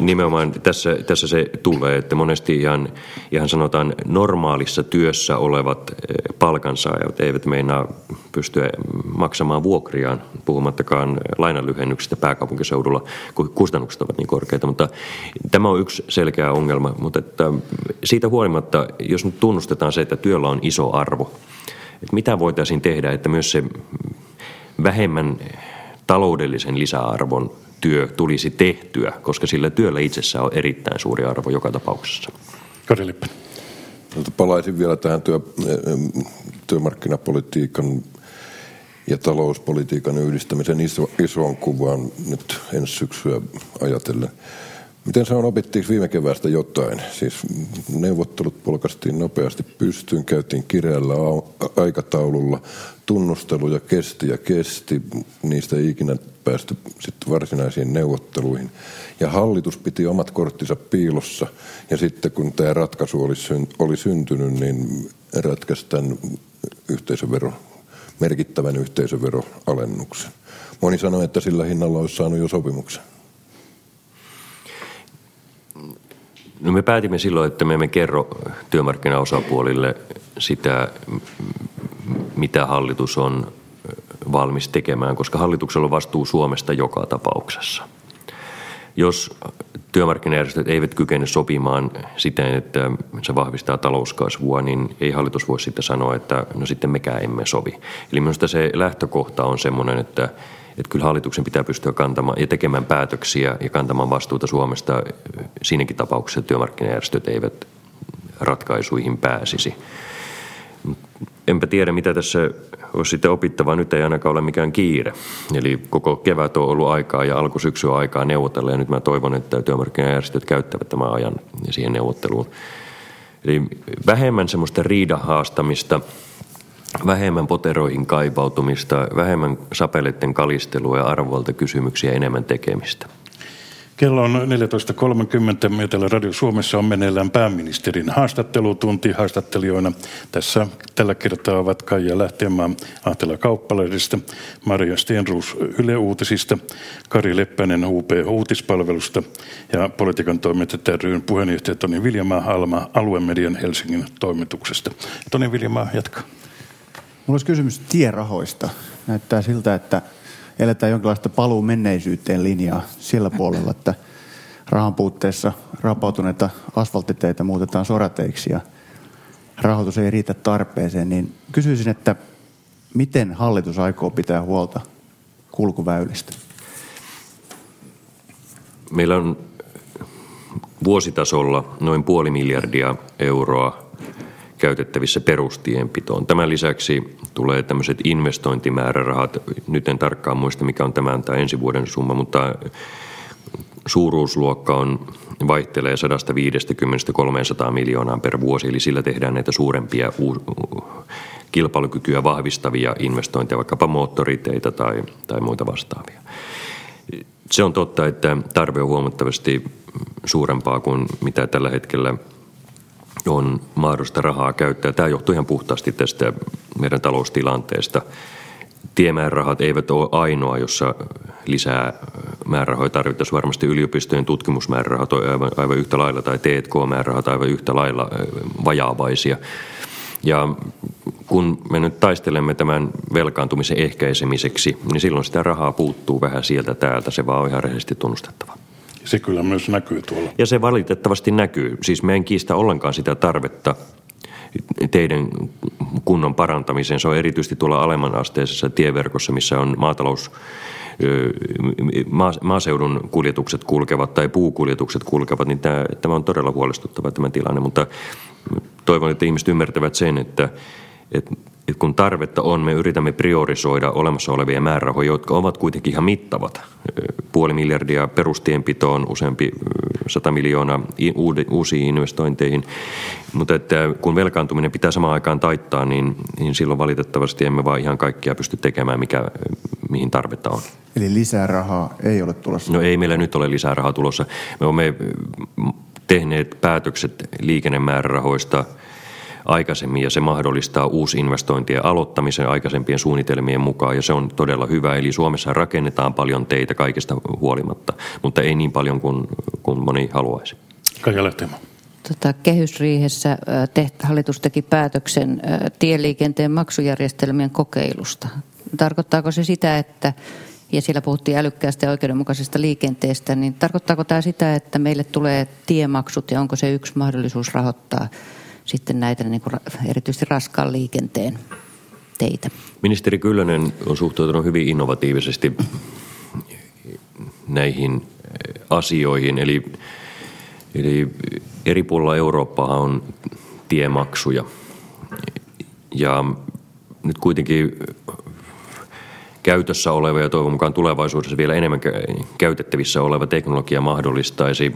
Speaker 2: nimenomaan tässä, tässä se tulee, että monesti ihan, ihan sanotaan normaalissa työssä olevat eh, palkansaajat eivät meinaa pystyä maksamaan vuokriaan, puhumattakaan lainanlyhennyksistä pääkaupunkiseudulla, kun kustannukset ovat niin korkeita. Mutta tämä on yksi selkeä ongelma, mutta että siitä huolimatta, jos nyt tunnustetaan se, että työllä on iso arvo, että mitä voitaisiin tehdä, että myös se vähemmän taloudellisen lisäarvon työ tulisi tehtyä, koska sillä työllä itsessään on erittäin suuri arvo joka tapauksessa.
Speaker 1: Kari.
Speaker 5: Palaisin vielä tähän työ, työmarkkinapolitiikan ja talouspolitiikan yhdistämisen iso, isoon kuvaan nyt ensi syksyä ajatellen. Miten se on opittiin viime keväästä jotain? Siis neuvottelut polkastiin nopeasti pystyyn, käytiin kireällä aikataululla, tunnusteluja kesti ja kesti, niistä ei ikinä päästy sitten varsinaisiin neuvotteluihin. Ja hallitus piti omat korttinsa piilossa, ja sitten kun tämä ratkaisu oli, syntynyt, niin ratkaisi yhteisövero, merkittävän yhteisöveroalennuksen. Moni sanoi, että sillä hinnalla olisi saanut jo sopimuksen.
Speaker 2: No me päätimme silloin, että me emme kerro työmarkkinaosapuolille sitä, mitä hallitus on valmis tekemään, koska hallituksella on vastuu Suomesta joka tapauksessa. Jos työmarkkinajärjestöt eivät kykene sopimaan siten, että se vahvistaa talouskasvua, niin ei hallitus voi sitten sanoa, että no sitten mekään emme sovi. Eli minusta se lähtökohta on sellainen, että että kyllä hallituksen pitää pystyä kantamaan ja tekemään päätöksiä ja kantamaan vastuuta Suomesta siinäkin tapauksessa, että työmarkkinajärjestöt eivät ratkaisuihin pääsisi. Enpä tiedä, mitä tässä olisi sitten opittavaa. Nyt ei ainakaan ole mikään kiire. Eli koko kevät on ollut aikaa ja alkusyksy on aikaa neuvotella. Ja nyt mä toivon, että työmarkkinajärjestöt käyttävät tämän ajan siihen neuvotteluun. Eli vähemmän semmoista riidahaastamista, vähemmän poteroihin kaipautumista, vähemmän sapeleiden kalistelua ja arvoilta kysymyksiä, enemmän tekemistä.
Speaker 1: Kello on 14.30. Etelä Radio Suomessa on meneillään pääministerin haastattelutunti. Haastattelijoina tässä tällä kertaa ovat Kaija Lähteenmaa Ahtela Kauppalehdistä, Maria Stenruus Yle Uutisista, Kari Leppänen UP Uutispalvelusta ja politiikan toimittaja ryhmän puheenjohtaja Toni Viljamaa Alma aluemedian Helsingin toimituksesta. Toni Viljamaa jatkaa.
Speaker 4: Mulla olisi kysymys tierahoista. Näyttää siltä, että eletään jonkinlaista paluu menneisyyteen linjaa sillä puolella, että rahan puutteessa rapautuneita asfalttiteitä muutetaan sorateiksi ja rahoitus ei riitä tarpeeseen, niin kysyisin, että miten hallitus aikoo pitää huolta kulkuväylistä?
Speaker 2: Meillä on vuositasolla noin puoli miljardia euroa käytettävissä perustienpitoon. Tämän lisäksi tulee tämmöiset investointimäärärahat. Nyt en tarkkaan muista, mikä on tämän tai ensi vuoden summa, mutta suuruusluokka on, vaihtelee 150-300 miljoonaa per vuosi, eli sillä tehdään näitä suurempia kilpailukykyä vahvistavia investointeja, vaikkapa moottoriteitä tai, tai muita vastaavia. Se on totta, että tarve on huomattavasti suurempaa kuin mitä tällä hetkellä – on mahdollista rahaa käyttää. Tämä johtuu ihan puhtaasti tästä meidän taloustilanteesta. Tiemäärärahat eivät ole ainoa, jossa lisää määrärahoja tarvittaisiin. Varmasti yliopistojen tutkimusmäärärahat on aivan, aivan yhtä lailla tai T&K-määrärahat aivan yhtä lailla vajaavaisia. Ja kun me nyt taistelemme tämän velkaantumisen ehkäisemiseksi, niin silloin sitä rahaa puuttuu vähän sieltä täältä. Se vaan on ihan rehellisesti tunnustettava.
Speaker 1: Se kyllä myös näkyy tuolla.
Speaker 2: Ja se valitettavasti näkyy. Siis me en kiistä ollenkaan sitä tarvetta teidän kunnon parantamiseen. Se on erityisesti tuolla alemman asteisessa tieverkossa, missä on maatalous maaseudun kuljetukset kulkevat tai puukuljetukset kulkevat, niin tämä, tämä on todella huolestuttava tämä tilanne, mutta toivon, että ihmiset ymmärtävät sen, että, että että kun tarvetta on, me yritämme priorisoida olemassa olevia määrärahoja, jotka ovat kuitenkin ihan mittavat. Puoli miljardia perustienpitoon, useampi sata miljoonaa uusiin investointeihin. Mutta että kun velkaantuminen pitää samaan aikaan taittaa, niin, niin silloin valitettavasti emme vaan ihan kaikkia pysty tekemään, mikä, mihin tarvetta on.
Speaker 4: Eli lisää rahaa ei ole tulossa?
Speaker 2: No ei meillä nyt ole lisää rahaa tulossa. Me olemme tehneet päätökset liikennemäärärahoista – aikaisemmin ja se mahdollistaa uusinvestointien aloittamisen aikaisempien suunnitelmien mukaan ja se on todella hyvä. Eli Suomessa rakennetaan paljon teitä kaikesta huolimatta, mutta ei niin paljon kuin, kuin moni haluaisi.
Speaker 1: Kaija Lehtema.
Speaker 6: Tota, kehysriihessä teht, hallitus teki päätöksen tieliikenteen maksujärjestelmien kokeilusta. Tarkoittaako se sitä, että ja siellä puhuttiin älykkäästä ja oikeudenmukaisesta liikenteestä, niin tarkoittaako tämä sitä, että meille tulee tiemaksut ja onko se yksi mahdollisuus rahoittaa sitten näitä niin kuin erityisesti raskaan liikenteen teitä?
Speaker 2: Ministeri Kyllönen on suhtautunut hyvin innovatiivisesti näihin asioihin, eli, eli eri puolilla Eurooppaa on tiemaksuja. Ja nyt kuitenkin käytössä oleva ja toivon mukaan tulevaisuudessa vielä enemmän käytettävissä oleva teknologia mahdollistaisi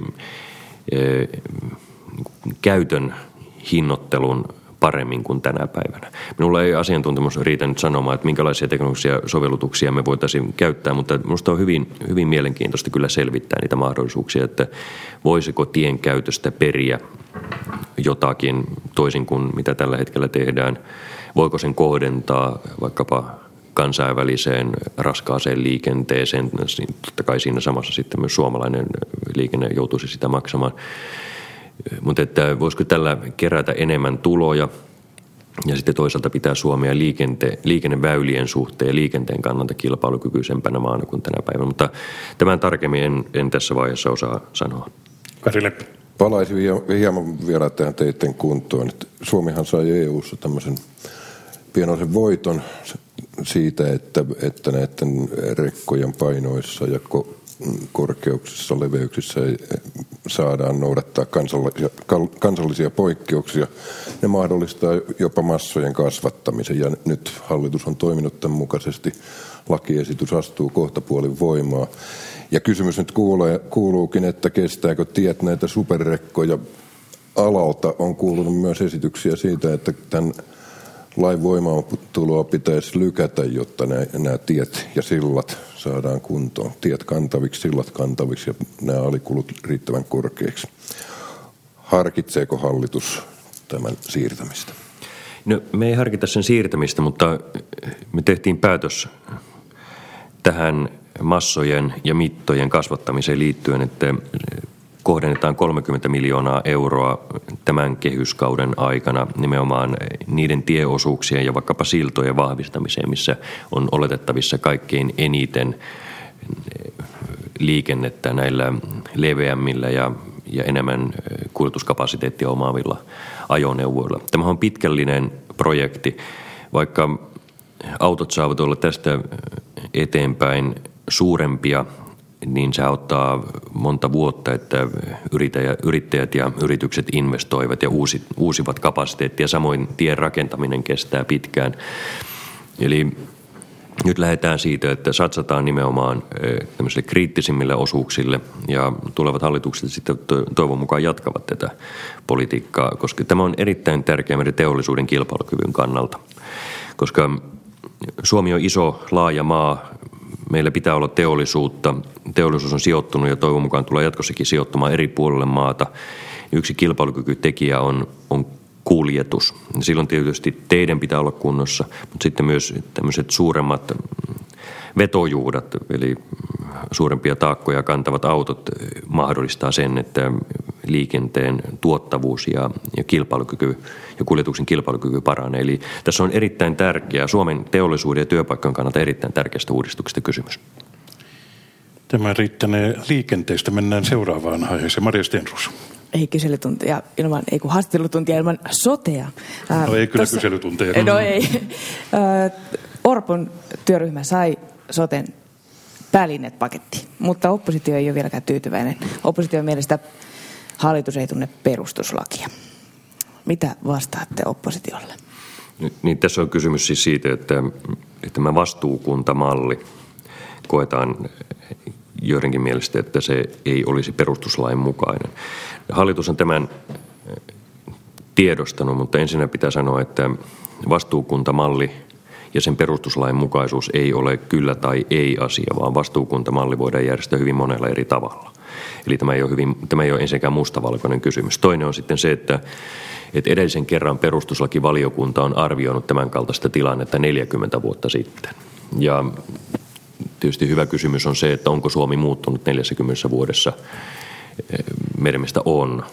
Speaker 2: eh, käytön hinnoittelun paremmin kuin tänä päivänä. Minulla ei asiantuntemus riitä nyt sanomaan, että minkälaisia teknologisia sovellutuksia me voitaisiin käyttää, mutta minusta on hyvin, hyvin mielenkiintoista kyllä selvittää niitä mahdollisuuksia, että voisiko tien käytöstä periä jotakin toisin kuin mitä tällä hetkellä tehdään. Voiko sen kohdentaa vaikkapa kansainväliseen raskaaseen liikenteeseen. Totta kai siinä samassa sitten myös suomalainen liikenne joutuisi sitä maksamaan. Mutta että voisiko tällä kerätä enemmän tuloja ja sitten toisaalta pitää Suomea liikente, liikenneväylien suhteen ja liikenteen kannalta kilpailukykyisempänä maana kuin tänä päivänä. Mutta tämän tarkemmin en, en tässä vaiheessa osaa sanoa.
Speaker 1: Kari Leppi.
Speaker 5: Palaisin hieman vielä tähän teiden kuntoon. Suomihan sai EU-ssa tämmöisen pienoisen voiton siitä, että, että näiden rekkojen painoissa ja korkeuksissa, leveyksissä saadaan noudattaa kansallisia, kansallisia poikkeuksia. Ne mahdollistaa jopa massojen kasvattamisen ja nyt hallitus on toiminut tämän mukaisesti. Lakiesitys astuu kohta puolin voimaa. Ja kysymys nyt kuulee, kuuluukin, että kestääkö tiet näitä superrekkoja alalta. On kuulunut myös esityksiä siitä, että tämän lain voimaantuloa pitäisi lykätä, jotta nämä, tiet ja sillat saadaan kuntoon. Tiet kantaviksi, sillat kantaviksi ja nämä alikulut riittävän korkeiksi. Harkitseeko hallitus tämän siirtämistä?
Speaker 2: No, me ei harkita sen siirtämistä, mutta me tehtiin päätös tähän massojen ja mittojen kasvattamiseen liittyen, että kohdennetaan 30 miljoonaa euroa tämän kehyskauden aikana nimenomaan niiden tieosuuksien ja vaikkapa siltojen vahvistamiseen, missä on oletettavissa kaikkein eniten liikennettä näillä leveämmillä ja, ja enemmän kuljetuskapasiteettia omaavilla ajoneuvoilla. Tämä on pitkällinen projekti, vaikka autot saavat olla tästä eteenpäin suurempia niin se ottaa monta vuotta, että yrittäjät ja yritykset investoivat ja uusivat kapasiteettia. Samoin tien rakentaminen kestää pitkään. Eli nyt lähdetään siitä, että satsataan nimenomaan tämmöisille kriittisimmille osuuksille ja tulevat hallitukset sitten toivon mukaan jatkavat tätä politiikkaa, koska tämä on erittäin tärkeä meidän teollisuuden kilpailukyvyn kannalta. Koska Suomi on iso, laaja maa, meillä pitää olla teollisuutta. Teollisuus on sijoittunut ja toivon mukaan tulee jatkossakin sijoittumaan eri puolille maata. Yksi kilpailukykytekijä on, on kuljetus. Silloin tietysti teidän pitää olla kunnossa, mutta sitten myös tämmöiset suuremmat vetojuudat, eli suurempia taakkoja kantavat autot mahdollistaa sen, että liikenteen tuottavuus ja, ja kilpailukyky ja kuljetuksen kilpailukyky paranee. Eli tässä on erittäin tärkeää, Suomen teollisuuden ja työpaikkojen kannalta erittäin tärkeästä uudistuksesta kysymys.
Speaker 1: Tämä riittänee liikenteestä. Mennään seuraavaan aiheeseen. Maria Stenrus.
Speaker 3: Ei kyselytuntia ilman, ei kun haastattelutuntia ilman sotea.
Speaker 1: No ei kyllä Tossa, kyselytunteja.
Speaker 3: No ei. Orpon työryhmä sai soten paketti, mutta oppositio ei ole vieläkään tyytyväinen. Opposition mielestä hallitus ei tunne perustuslakia. Mitä vastaatte oppositiolle?
Speaker 2: Niin, tässä on kysymys siis siitä, että, että tämä vastuukuntamalli koetaan joidenkin mielestä, että se ei olisi perustuslain mukainen. Hallitus on tämän tiedostanut, mutta ensinnä pitää sanoa, että vastuukuntamalli ja sen perustuslain mukaisuus ei ole kyllä tai ei asia, vaan vastuukuntamalli voidaan järjestää hyvin monella eri tavalla. Eli tämä ei ole, hyvin, tämä ei ole ensinnäkään mustavalkoinen kysymys. Toinen on sitten se, että, että edellisen kerran perustuslakivaliokunta on arvioinut tämän kaltaista tilannetta 40 vuotta sitten. Ja tietysti hyvä kysymys on se, että onko Suomi muuttunut 40 vuodessa. Meidän mielestä on.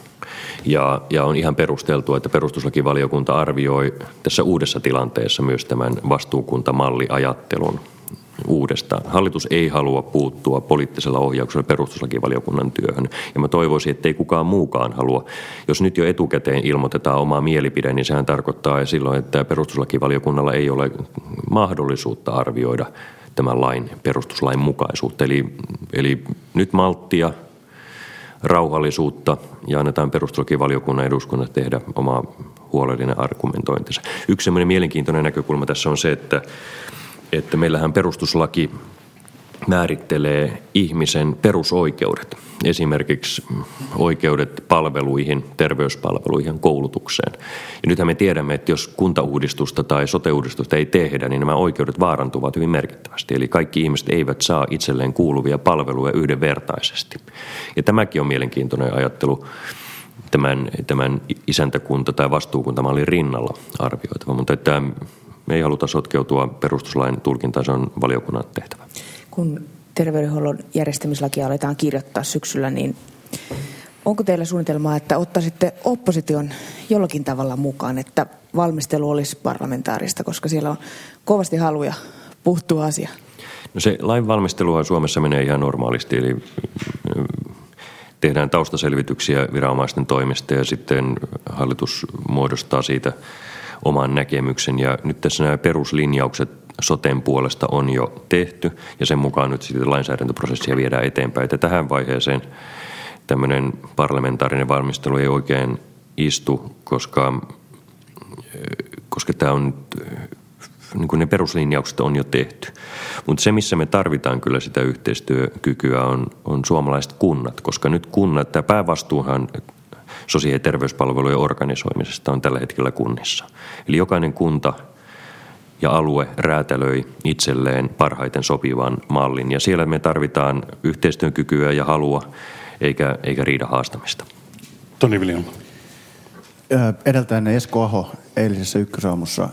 Speaker 2: Ja, ja on ihan perusteltua, että perustuslakivaliokunta arvioi tässä uudessa tilanteessa myös tämän vastuukuntamalliajattelun uudestaan. Hallitus ei halua puuttua poliittisella ohjauksella perustuslakivaliokunnan työhön. Ja mä toivoisin, että ei kukaan muukaan halua. Jos nyt jo etukäteen ilmoitetaan omaa mielipide, niin sehän tarkoittaa silloin, että perustuslakivaliokunnalla ei ole mahdollisuutta arvioida tämän lain perustuslain mukaisuutta. Eli, eli nyt malttia, rauhallisuutta ja annetaan perustuslakivaliokunnan eduskunnan tehdä oma huolellinen argumentointinsa. Yksi mielenkiintoinen näkökulma tässä on se, että, että meillähän perustuslaki määrittelee ihmisen perusoikeudet, esimerkiksi oikeudet palveluihin, terveyspalveluihin, koulutukseen. Ja nythän me tiedämme, että jos kuntauudistusta tai soteuudistusta ei tehdä, niin nämä oikeudet vaarantuvat hyvin merkittävästi. Eli kaikki ihmiset eivät saa itselleen kuuluvia palveluja yhdenvertaisesti. Ja tämäkin on mielenkiintoinen ajattelu tämän, tämän isäntäkunta- tai vastuukuntamallin rinnalla arvioitava, mutta että me ei haluta sotkeutua perustuslain tulkintaan, se on valiokunnan tehtävä
Speaker 3: kun terveydenhuollon järjestämislakia aletaan kirjoittaa syksyllä, niin onko teillä suunnitelmaa, että ottaisitte opposition jollakin tavalla mukaan, että valmistelu olisi parlamentaarista, koska siellä on kovasti haluja puuttua asiaan?
Speaker 2: No se lain valmisteluhan Suomessa menee ihan normaalisti, eli mm, tehdään taustaselvityksiä viranomaisten toimesta ja sitten hallitus muodostaa siitä oman näkemyksen. Ja nyt tässä nämä peruslinjaukset soten puolesta on jo tehty ja sen mukaan nyt sitten lainsäädäntöprosessia viedään eteenpäin. Että tähän vaiheeseen tämmöinen parlamentaarinen valmistelu ei oikein istu, koska, koska tämä on niin kuin ne peruslinjaukset on jo tehty. Mutta se, missä me tarvitaan kyllä sitä yhteistyökykyä, on, on suomalaiset kunnat, koska nyt kunnat, tämä päävastuuhan sosiaali- ja terveyspalvelujen organisoimisesta on tällä hetkellä kunnissa. Eli jokainen kunta – ja alue räätälöi itselleen parhaiten sopivan mallin. Ja siellä me tarvitaan yhteistyökykyä ja halua, eikä, eikä riida haastamista.
Speaker 1: Toni Viljan.
Speaker 4: Edeltäjänne Esko Aho eilisessä ykkösaamussa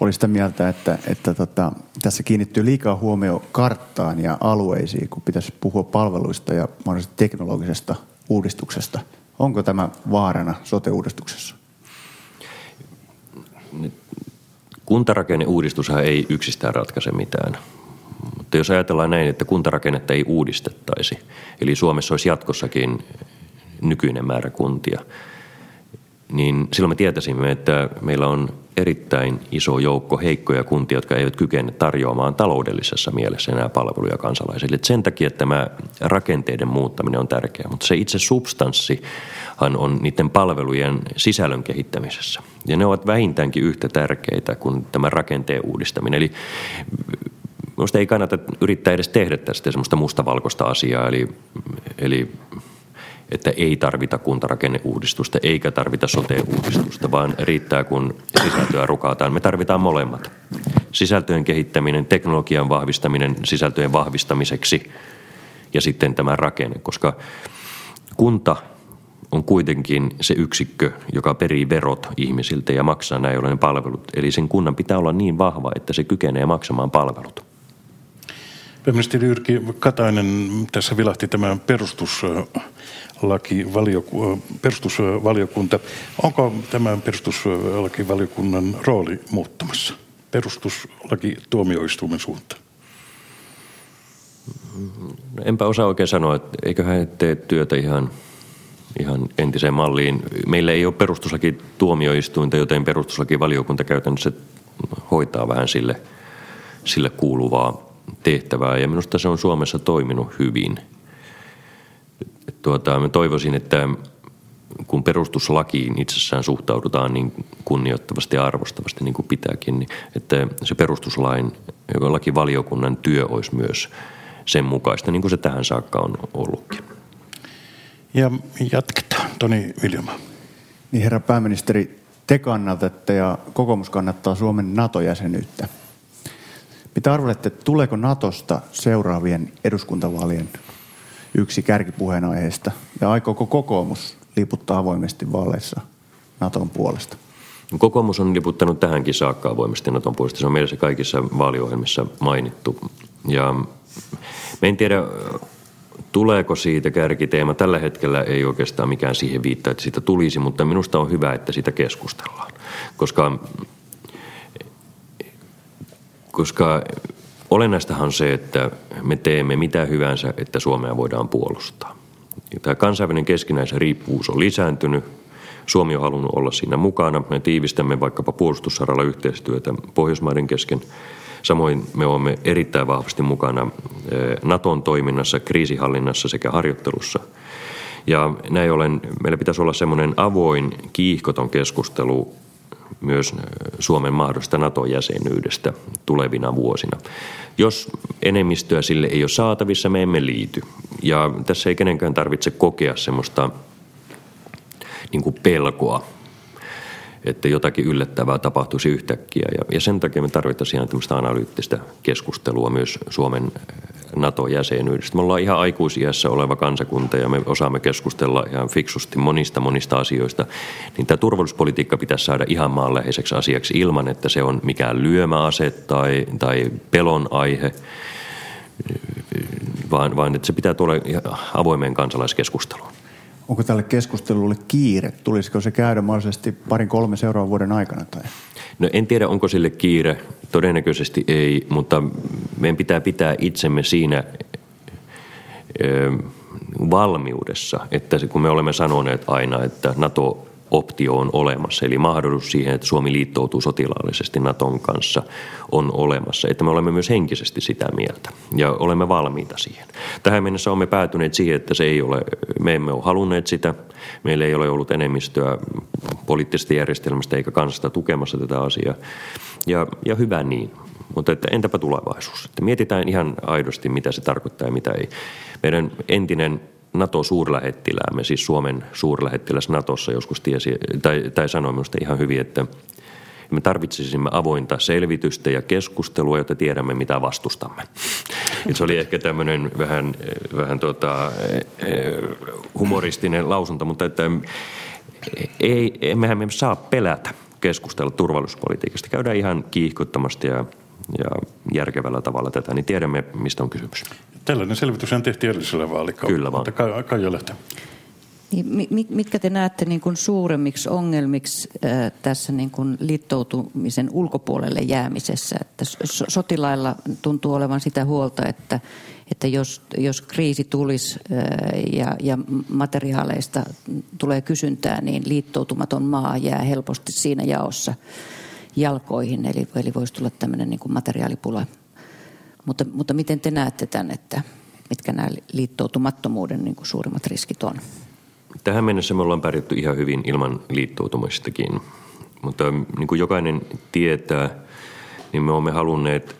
Speaker 4: oli sitä mieltä, että, että tota, tässä kiinnittyy liikaa huomio karttaan ja alueisiin, kun pitäisi puhua palveluista ja mahdollisesti teknologisesta uudistuksesta. Onko tämä vaarana sote-uudistuksessa?
Speaker 2: Kuntarakenneuudistushan ei yksistään ratkaise mitään. Mutta jos ajatellaan näin, että kuntarakennetta ei uudistettaisi, eli Suomessa olisi jatkossakin nykyinen määrä kuntia, niin silloin me tietäisimme, että meillä on erittäin iso joukko heikkoja kuntia, jotka eivät kykene tarjoamaan taloudellisessa mielessä enää palveluja kansalaisille. Et sen takia tämä rakenteiden muuttaminen on tärkeää, mutta se itse substanssihan on niiden palvelujen sisällön kehittämisessä. Ja ne ovat vähintäänkin yhtä tärkeitä kuin tämä rakenteen uudistaminen. Eli minusta ei kannata yrittää edes tehdä tästä semmoista mustavalkoista asiaa, eli, eli että ei tarvita kuntarakenneuudistusta eikä tarvita sote-uudistusta, vaan riittää kun sisältöä rukataan. Me tarvitaan molemmat. Sisältöjen kehittäminen, teknologian vahvistaminen sisältöjen vahvistamiseksi ja sitten tämä rakenne, koska kunta on kuitenkin se yksikkö, joka perii verot ihmisiltä ja maksaa näin ollen palvelut. Eli sen kunnan pitää olla niin vahva, että se kykenee maksamaan palvelut.
Speaker 1: Pääministeri Jyrki Katainen, tässä vilahti tämä perustus perustuslaki perustusvaliokunta. Onko tämän perustuslakivaliokunnan rooli muuttumassa perustuslaki tuomioistuimen suuntaan?
Speaker 2: Enpä osaa oikein sanoa, että eiköhän tee työtä ihan, ihan entiseen malliin. Meillä ei ole perustuslaki tuomioistuinta, joten perustuslakivaliokunta käytännössä hoitaa vähän sille, sille kuuluvaa tehtävää. Ja minusta se on Suomessa toiminut hyvin – tuota, mä toivoisin, että kun perustuslakiin itsessään suhtaudutaan niin kunnioittavasti ja arvostavasti niin kuin pitääkin, niin että se perustuslain lakivaliokunnan työ olisi myös sen mukaista, niin kuin se tähän saakka on ollutkin.
Speaker 1: Ja jatketaan. Toni Viljama.
Speaker 4: Niin herra pääministeri, te kannatatte ja kokoomus kannattaa Suomen NATO-jäsenyyttä. Mitä arvelette, tuleeko Natosta seuraavien eduskuntavaalien yksi kärkipuheenaiheesta? Ja aikooko kokoomus liputtaa avoimesti vaaleissa Naton puolesta?
Speaker 2: Kokoomus on liputtanut tähänkin saakka avoimesti Naton puolesta. Se on mielessä kaikissa vaaliohjelmissa mainittu. Ja me en tiedä, tuleeko siitä kärkiteema. Tällä hetkellä ei oikeastaan mikään siihen viittaa, että siitä tulisi, mutta minusta on hyvä, että siitä keskustellaan. Koska, koska olennaistahan on se, että me teemme mitä hyvänsä, että Suomea voidaan puolustaa. Tämä kansainvälinen keskinäisen riippuvuus on lisääntynyt – Suomi on halunnut olla siinä mukana. Me tiivistämme vaikkapa puolustussaralla yhteistyötä Pohjoismaiden kesken. Samoin me olemme erittäin vahvasti mukana eh, Naton toiminnassa, kriisihallinnassa sekä harjoittelussa. Ja näin ollen meillä pitäisi olla semmoinen avoin, kiihkoton keskustelu myös Suomen mahdollista NATO-jäsenyydestä tulevina vuosina. Jos enemmistöä sille ei ole saatavissa, me emme liity. Ja tässä ei kenenkään tarvitse kokea semmoista niin kuin pelkoa, että jotakin yllättävää tapahtuisi yhtäkkiä. Ja, ja sen takia me tarvittaisiin ihan tämmöistä analyyttistä keskustelua myös Suomen eh, NATO-jäsenyydestä. Me ollaan ihan aikuisiässä oleva kansakunta ja me osaamme keskustella ihan fiksusti monista monista asioista. Niin tämä turvallisuuspolitiikka pitäisi saada ihan maanläheiseksi asiaksi ilman, että se on mikään lyömäase tai, tai pelon aihe vaan, vaan että se pitää tulla avoimeen kansalaiskeskusteluun.
Speaker 4: Onko tälle keskustelulle kiire? Tulisiko se käydä mahdollisesti parin kolme seuraavan vuoden aikana? Tai?
Speaker 2: No en tiedä, onko sille kiire. Todennäköisesti ei, mutta meidän pitää pitää itsemme siinä valmiudessa, että kun me olemme sanoneet aina, että NATO optio on olemassa, eli mahdollisuus siihen, että Suomi liittoutuu sotilaallisesti Naton kanssa, on olemassa. Että me olemme myös henkisesti sitä mieltä ja olemme valmiita siihen. Tähän mennessä olemme päätyneet siihen, että se ei ole, me emme ole halunneet sitä. Meillä ei ole ollut enemmistöä poliittisesta järjestelmästä eikä kansasta tukemassa tätä asiaa. Ja, ja hyvä niin. Mutta että entäpä tulevaisuus? Että mietitään ihan aidosti, mitä se tarkoittaa ja mitä ei. Meidän entinen NATO-suurlähettiläämme, siis Suomen suurlähettiläs Natossa joskus tiesi, tai, tai sanoi minusta ihan hyvin, että me tarvitsisimme avointa selvitystä ja keskustelua, jotta tiedämme, mitä vastustamme. Et se oli ehkä tämmöinen vähän, vähän tota, humoristinen lausunto, mutta että ei, emmehän me saa pelätä keskustella turvallisuuspolitiikasta. Käydään ihan kiihkottomasti ja, ja järkevällä tavalla tätä, niin tiedämme, mistä on kysymys.
Speaker 1: Tällainen selvitys tehtiin edellisellä vaalikaudella.
Speaker 2: Kyllä vaan.
Speaker 1: Mutta Kaija Lehtä.
Speaker 6: Niin, mitkä te näette niin kuin suuremmiksi ongelmiksi äh, tässä niin kuin liittoutumisen ulkopuolelle jäämisessä? Että sotilailla tuntuu olevan sitä huolta, että, että jos, jos kriisi tulisi äh, ja, ja materiaaleista tulee kysyntää, niin liittoutumaton maa jää helposti siinä jaossa jalkoihin. Eli, eli voisi tulla tämmöinen niin kuin materiaalipula mutta, mutta miten te näette tämän, että mitkä nämä liittoutumattomuuden niin kuin suurimmat riskit on?
Speaker 2: Tähän mennessä me ollaan pärjätty ihan hyvin ilman liittoutumistakin. Mutta niin kuin jokainen tietää, niin me olemme halunneet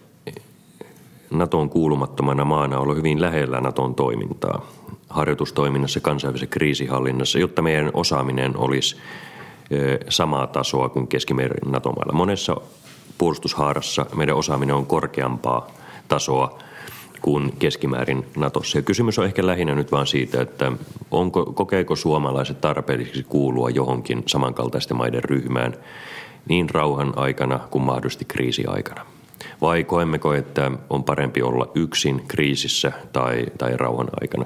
Speaker 2: Naton kuulumattomana maana olla hyvin lähellä Naton toimintaa harjoitustoiminnassa, kansainvälisessä kriisihallinnassa, jotta meidän osaaminen olisi samaa tasoa kuin keskimäärin NATO-mailla. Monessa puolustushaarassa meidän osaaminen on korkeampaa tasoa kuin keskimäärin Natossa. Ja kysymys on ehkä lähinnä nyt vaan siitä, että onko, kokeeko suomalaiset tarpeelliseksi kuulua johonkin samankaltaisten maiden ryhmään niin rauhan aikana kuin mahdollisesti kriisiaikana. Vai koemmeko, että on parempi olla yksin kriisissä tai, tai rauhan aikana?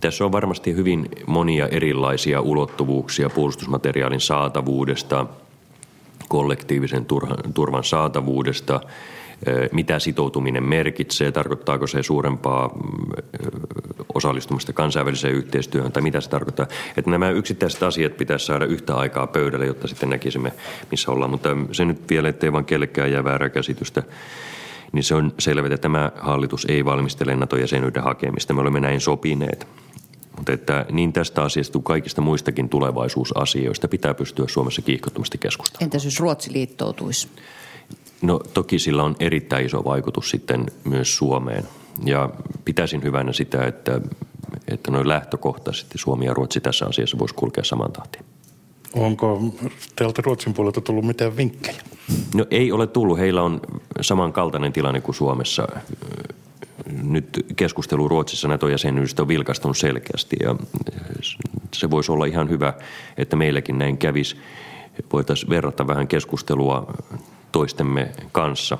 Speaker 2: Tässä on varmasti hyvin monia erilaisia ulottuvuuksia puolustusmateriaalin saatavuudesta, kollektiivisen turvan saatavuudesta – mitä sitoutuminen merkitsee, tarkoittaako se suurempaa osallistumista kansainväliseen yhteistyöhön tai mitä se tarkoittaa. Että nämä yksittäiset asiat pitäisi saada yhtä aikaa pöydälle, jotta sitten näkisimme, missä ollaan. Mutta se nyt vielä, ettei vaan kellekään jää väärää käsitystä niin se on selvä, että tämä hallitus ei valmistele NATO-jäsenyyden hakemista. Me olemme näin sopineet. Mutta että niin tästä asiasta kuin kaikista muistakin tulevaisuusasioista pitää pystyä Suomessa kiihkottomasti keskustelemaan.
Speaker 6: Entä jos Ruotsi liittoutuisi?
Speaker 2: No toki sillä on erittäin iso vaikutus sitten myös Suomeen. Ja pitäisin hyvänä sitä, että, että noin lähtökohtaisesti Suomi ja Ruotsi tässä asiassa voisi kulkea saman tahtiin.
Speaker 1: Onko teiltä Ruotsin puolelta tullut mitään vinkkejä?
Speaker 2: No ei ole tullut. Heillä on samankaltainen tilanne kuin Suomessa. Nyt keskustelu Ruotsissa NATO-jäsenyydestä on vilkastunut selkeästi ja se voisi olla ihan hyvä, että meilläkin näin kävisi. Voitaisiin verrata vähän keskustelua toistemme kanssa,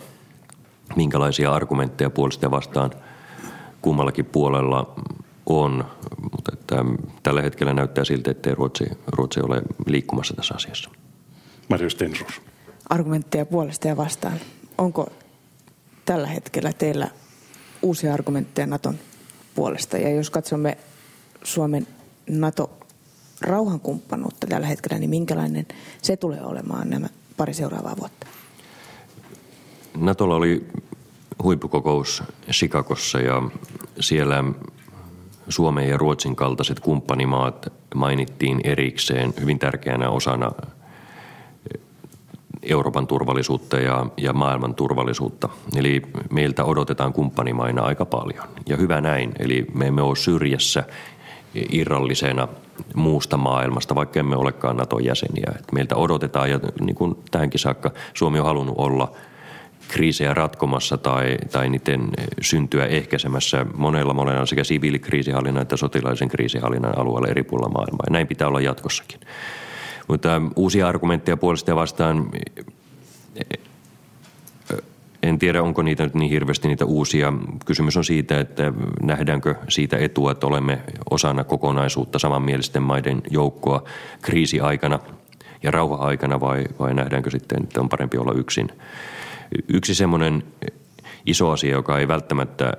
Speaker 2: minkälaisia argumentteja puolesta ja vastaan kummallakin puolella on, mutta että tällä hetkellä näyttää siltä, että Ruotsi, Ruotsi ole liikkumassa tässä asiassa.
Speaker 1: Marjo Stensus.
Speaker 3: Argumentteja puolesta ja vastaan. Onko tällä hetkellä teillä uusia argumentteja Naton puolesta? Ja jos katsomme Suomen NATO-rauhankumppanuutta tällä hetkellä, niin minkälainen se tulee olemaan nämä pari seuraavaa vuotta?
Speaker 2: Natolla oli huippukokous Chicagossa ja siellä Suomen ja Ruotsin kaltaiset kumppanimaat mainittiin erikseen hyvin tärkeänä osana Euroopan turvallisuutta ja, ja maailman turvallisuutta. Eli meiltä odotetaan kumppanimaina aika paljon. Ja hyvä näin. Eli me emme ole syrjässä irrallisena muusta maailmasta, vaikka emme olekaan Naton jäseniä. Et meiltä odotetaan, ja niin kuin tähänkin saakka Suomi on halunnut olla kriisejä ratkomassa tai, tai niiden syntyä ehkäisemässä monella monella sekä siviilikriisihallinnan että sotilaisen kriisihallinnan alueella eri puolilla maailmaa. Ja näin pitää olla jatkossakin. Mutta uusia argumentteja puolesta ja vastaan, en tiedä onko niitä nyt niin hirveästi niitä uusia. Kysymys on siitä, että nähdäänkö siitä etua, että olemme osana kokonaisuutta samanmielisten maiden joukkoa kriisiaikana ja rauha-aikana vai, vai nähdäänkö sitten, että on parempi olla yksin. Yksi semmoinen iso asia, joka ei välttämättä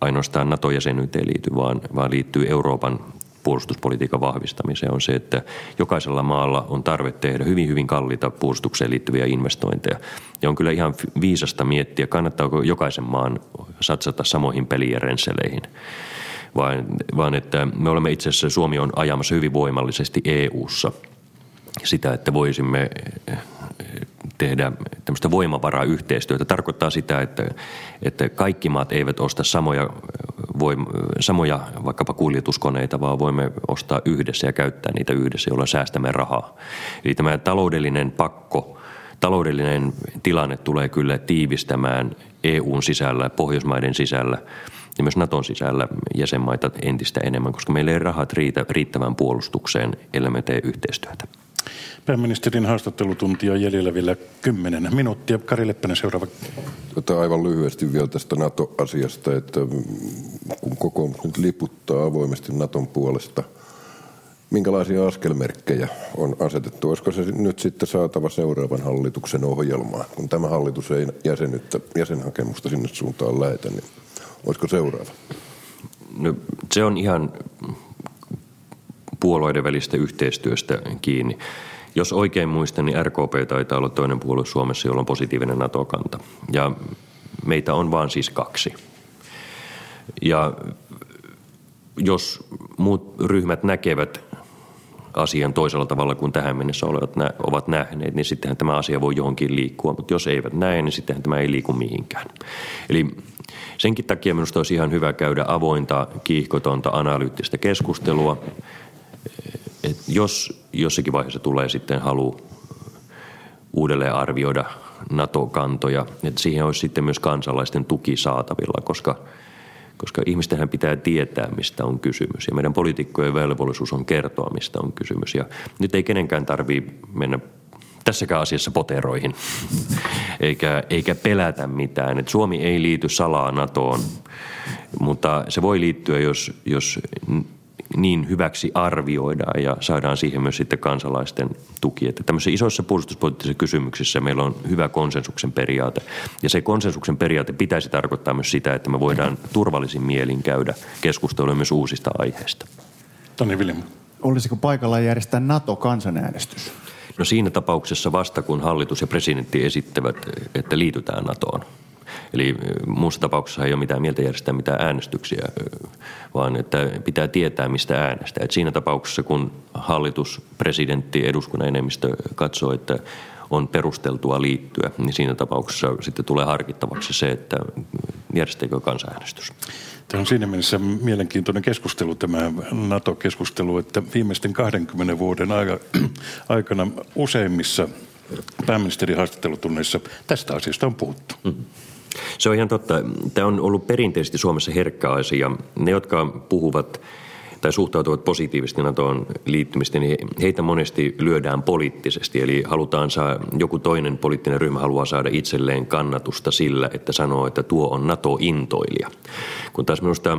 Speaker 2: ainoastaan NATO-jäsenyyteen liity, vaan, vaan liittyy Euroopan puolustuspolitiikan vahvistamiseen on se, että jokaisella maalla on tarve tehdä hyvin, hyvin kalliita puolustukseen liittyviä investointeja. Ja on kyllä ihan viisasta miettiä, kannattaako jokaisen maan satsata samoihin rensseleihin. Vaan, vaan että me olemme itse asiassa, Suomi on ajamassa hyvin voimallisesti EU-ssa sitä, että voisimme tehdä tämmöistä voimavaraa yhteistyötä. Tarkoittaa sitä, että, että kaikki maat eivät osta samoja, voim, samoja vaikkapa kuljetuskoneita, vaan voimme ostaa yhdessä ja käyttää niitä yhdessä, jolloin säästämme rahaa. Eli tämä taloudellinen pakko, taloudellinen tilanne tulee kyllä tiivistämään EUn sisällä, Pohjoismaiden sisällä ja myös Naton sisällä jäsenmaita entistä enemmän, koska meillä ei rahat riitä riittävään puolustukseen, ellei me tee yhteistyötä.
Speaker 1: Pääministerin haastattelutuntia jäljellä vielä kymmenen minuuttia. Kari Leppänen seuraava.
Speaker 5: Tota aivan lyhyesti vielä tästä NATO-asiasta, että kun kokoomus nyt liputtaa avoimesti Naton puolesta, minkälaisia askelmerkkejä on asetettu? Olisiko se nyt sitten saatava seuraavan hallituksen ohjelmaan? Kun tämä hallitus ei jäsenyyttä, jäsenhakemusta sinne suuntaan lähetä, niin olisiko seuraava?
Speaker 2: No, se on ihan puolueiden välistä yhteistyöstä kiinni. Jos oikein muistan, niin RKP taitaa olla toinen puolue Suomessa, jolla on positiivinen NATO-kanta. Ja meitä on vaan siis kaksi. Ja jos muut ryhmät näkevät asian toisella tavalla kuin tähän mennessä olevat, ovat nähneet, niin sittenhän tämä asia voi johonkin liikkua. Mutta jos eivät näe, niin sittenhän tämä ei liiku mihinkään. Eli senkin takia minusta olisi ihan hyvä käydä avointa, kiihkotonta, analyyttistä keskustelua että jos jossakin vaiheessa tulee sitten halu uudelleen arvioida NATO-kantoja, että siihen olisi sitten myös kansalaisten tuki saatavilla, koska, koska ihmistenhän pitää tietää, mistä on kysymys. Ja meidän poliitikkojen velvollisuus on kertoa, mistä on kysymys. Ja nyt ei kenenkään tarvitse mennä tässäkään asiassa poteroihin, eikä, eikä pelätä mitään. Et Suomi ei liity salaa NATOon, mutta se voi liittyä, jos, jos niin hyväksi arvioidaan ja saadaan siihen myös sitten kansalaisten tuki. Että tämmöisissä isoissa puolustuspoliittisissa kysymyksissä meillä on hyvä konsensuksen periaate. Ja se konsensuksen periaate pitäisi tarkoittaa myös sitä, että me voidaan turvallisin mielin käydä keskustelua myös uusista aiheista.
Speaker 1: Toni William.
Speaker 4: Olisiko paikalla järjestää NATO-kansanäänestys?
Speaker 2: No siinä tapauksessa vasta kun hallitus ja presidentti esittävät, että liitytään NATOon – Eli muussa tapauksessa ei ole mitään mieltä järjestää mitään äänestyksiä, vaan että pitää tietää, mistä äänestää. Et siinä tapauksessa, kun hallitus, presidentti, eduskunnan enemmistö katsoo, että on perusteltua liittyä, niin siinä tapauksessa sitten tulee harkittavaksi se, että järjestääkö kansanäänestys.
Speaker 1: Tämä on siinä mielessä mielenkiintoinen keskustelu, tämä NATO-keskustelu, että viimeisten 20 vuoden aikana useimmissa pääministerin haastattelutunneissa tästä asiasta on puhuttu. Mm-hmm.
Speaker 2: Se on ihan totta. Tämä on ollut perinteisesti Suomessa herkkä asia. Ne, jotka puhuvat tai suhtautuvat positiivisesti NATOon liittymistä, niin heitä monesti lyödään poliittisesti. Eli halutaan saa, joku toinen poliittinen ryhmä haluaa saada itselleen kannatusta sillä, että sanoo, että tuo on NATO-intoilija. Kun taas minusta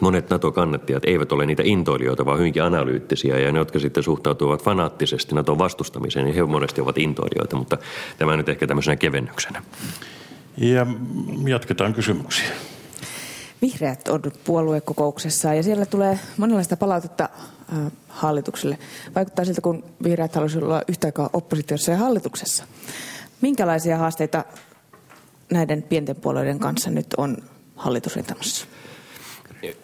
Speaker 2: monet NATO-kannattajat eivät ole niitä intoilijoita, vaan hyvinkin analyyttisiä. Ja ne, jotka sitten suhtautuvat fanaattisesti NATOn vastustamiseen, niin he monesti ovat intoilijoita. Mutta tämä nyt ehkä tämmöisenä kevennyksenä.
Speaker 1: Ja jatketaan kysymyksiä.
Speaker 3: Vihreät on puoluekokouksessa ja siellä tulee monenlaista palautetta äh, hallitukselle. Vaikuttaa siltä, kun vihreät haluaisivat olla yhtä aikaa oppositiossa ja hallituksessa. Minkälaisia haasteita näiden pienten puolueiden kanssa nyt on hallitusrintamassa?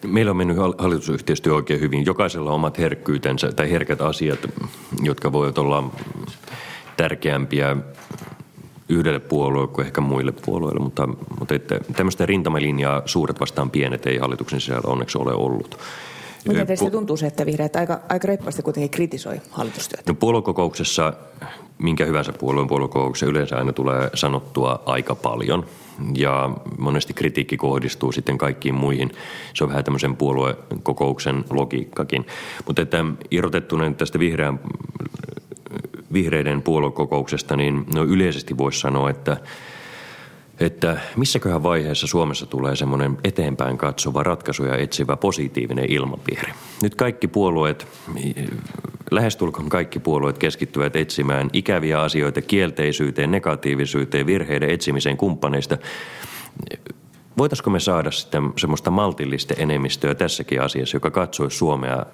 Speaker 2: Meillä on mennyt hallitusyhteistyö oikein hyvin. Jokaisella on omat herkkyytensä tai herkät asiat, jotka voivat olla tärkeämpiä yhdelle puolueelle kuin ehkä muille puolueille, mutta, mutta että tämmöistä rintamalinjaa suuret vastaan pienet ei hallituksen sisällä onneksi ole ollut.
Speaker 3: Miten teistä tuntuu se, että vihreät aika, aika reippaasti kuitenkin kritisoi hallitustyötä?
Speaker 2: No puoluekokouksessa, minkä hyvänsä puolueen puoluekokouksessa yleensä aina tulee sanottua aika paljon. Ja monesti kritiikki kohdistuu sitten kaikkiin muihin. Se on vähän tämmöisen puoluekokouksen logiikkakin. Mutta että irrotettuna tästä vihreän vihreiden puoluekokouksesta, niin no yleisesti voisi sanoa, että että missäköhän vaiheessa Suomessa tulee semmoinen eteenpäin katsova ratkaisuja etsivä positiivinen ilmapiiri. Nyt kaikki puolueet, lähestulkoon kaikki puolueet keskittyvät etsimään ikäviä asioita kielteisyyteen, negatiivisuuteen, virheiden etsimiseen kumppaneista. Voitaisiko me saada sitten semmoista maltillista enemmistöä tässäkin asiassa, joka katsoisi Suomea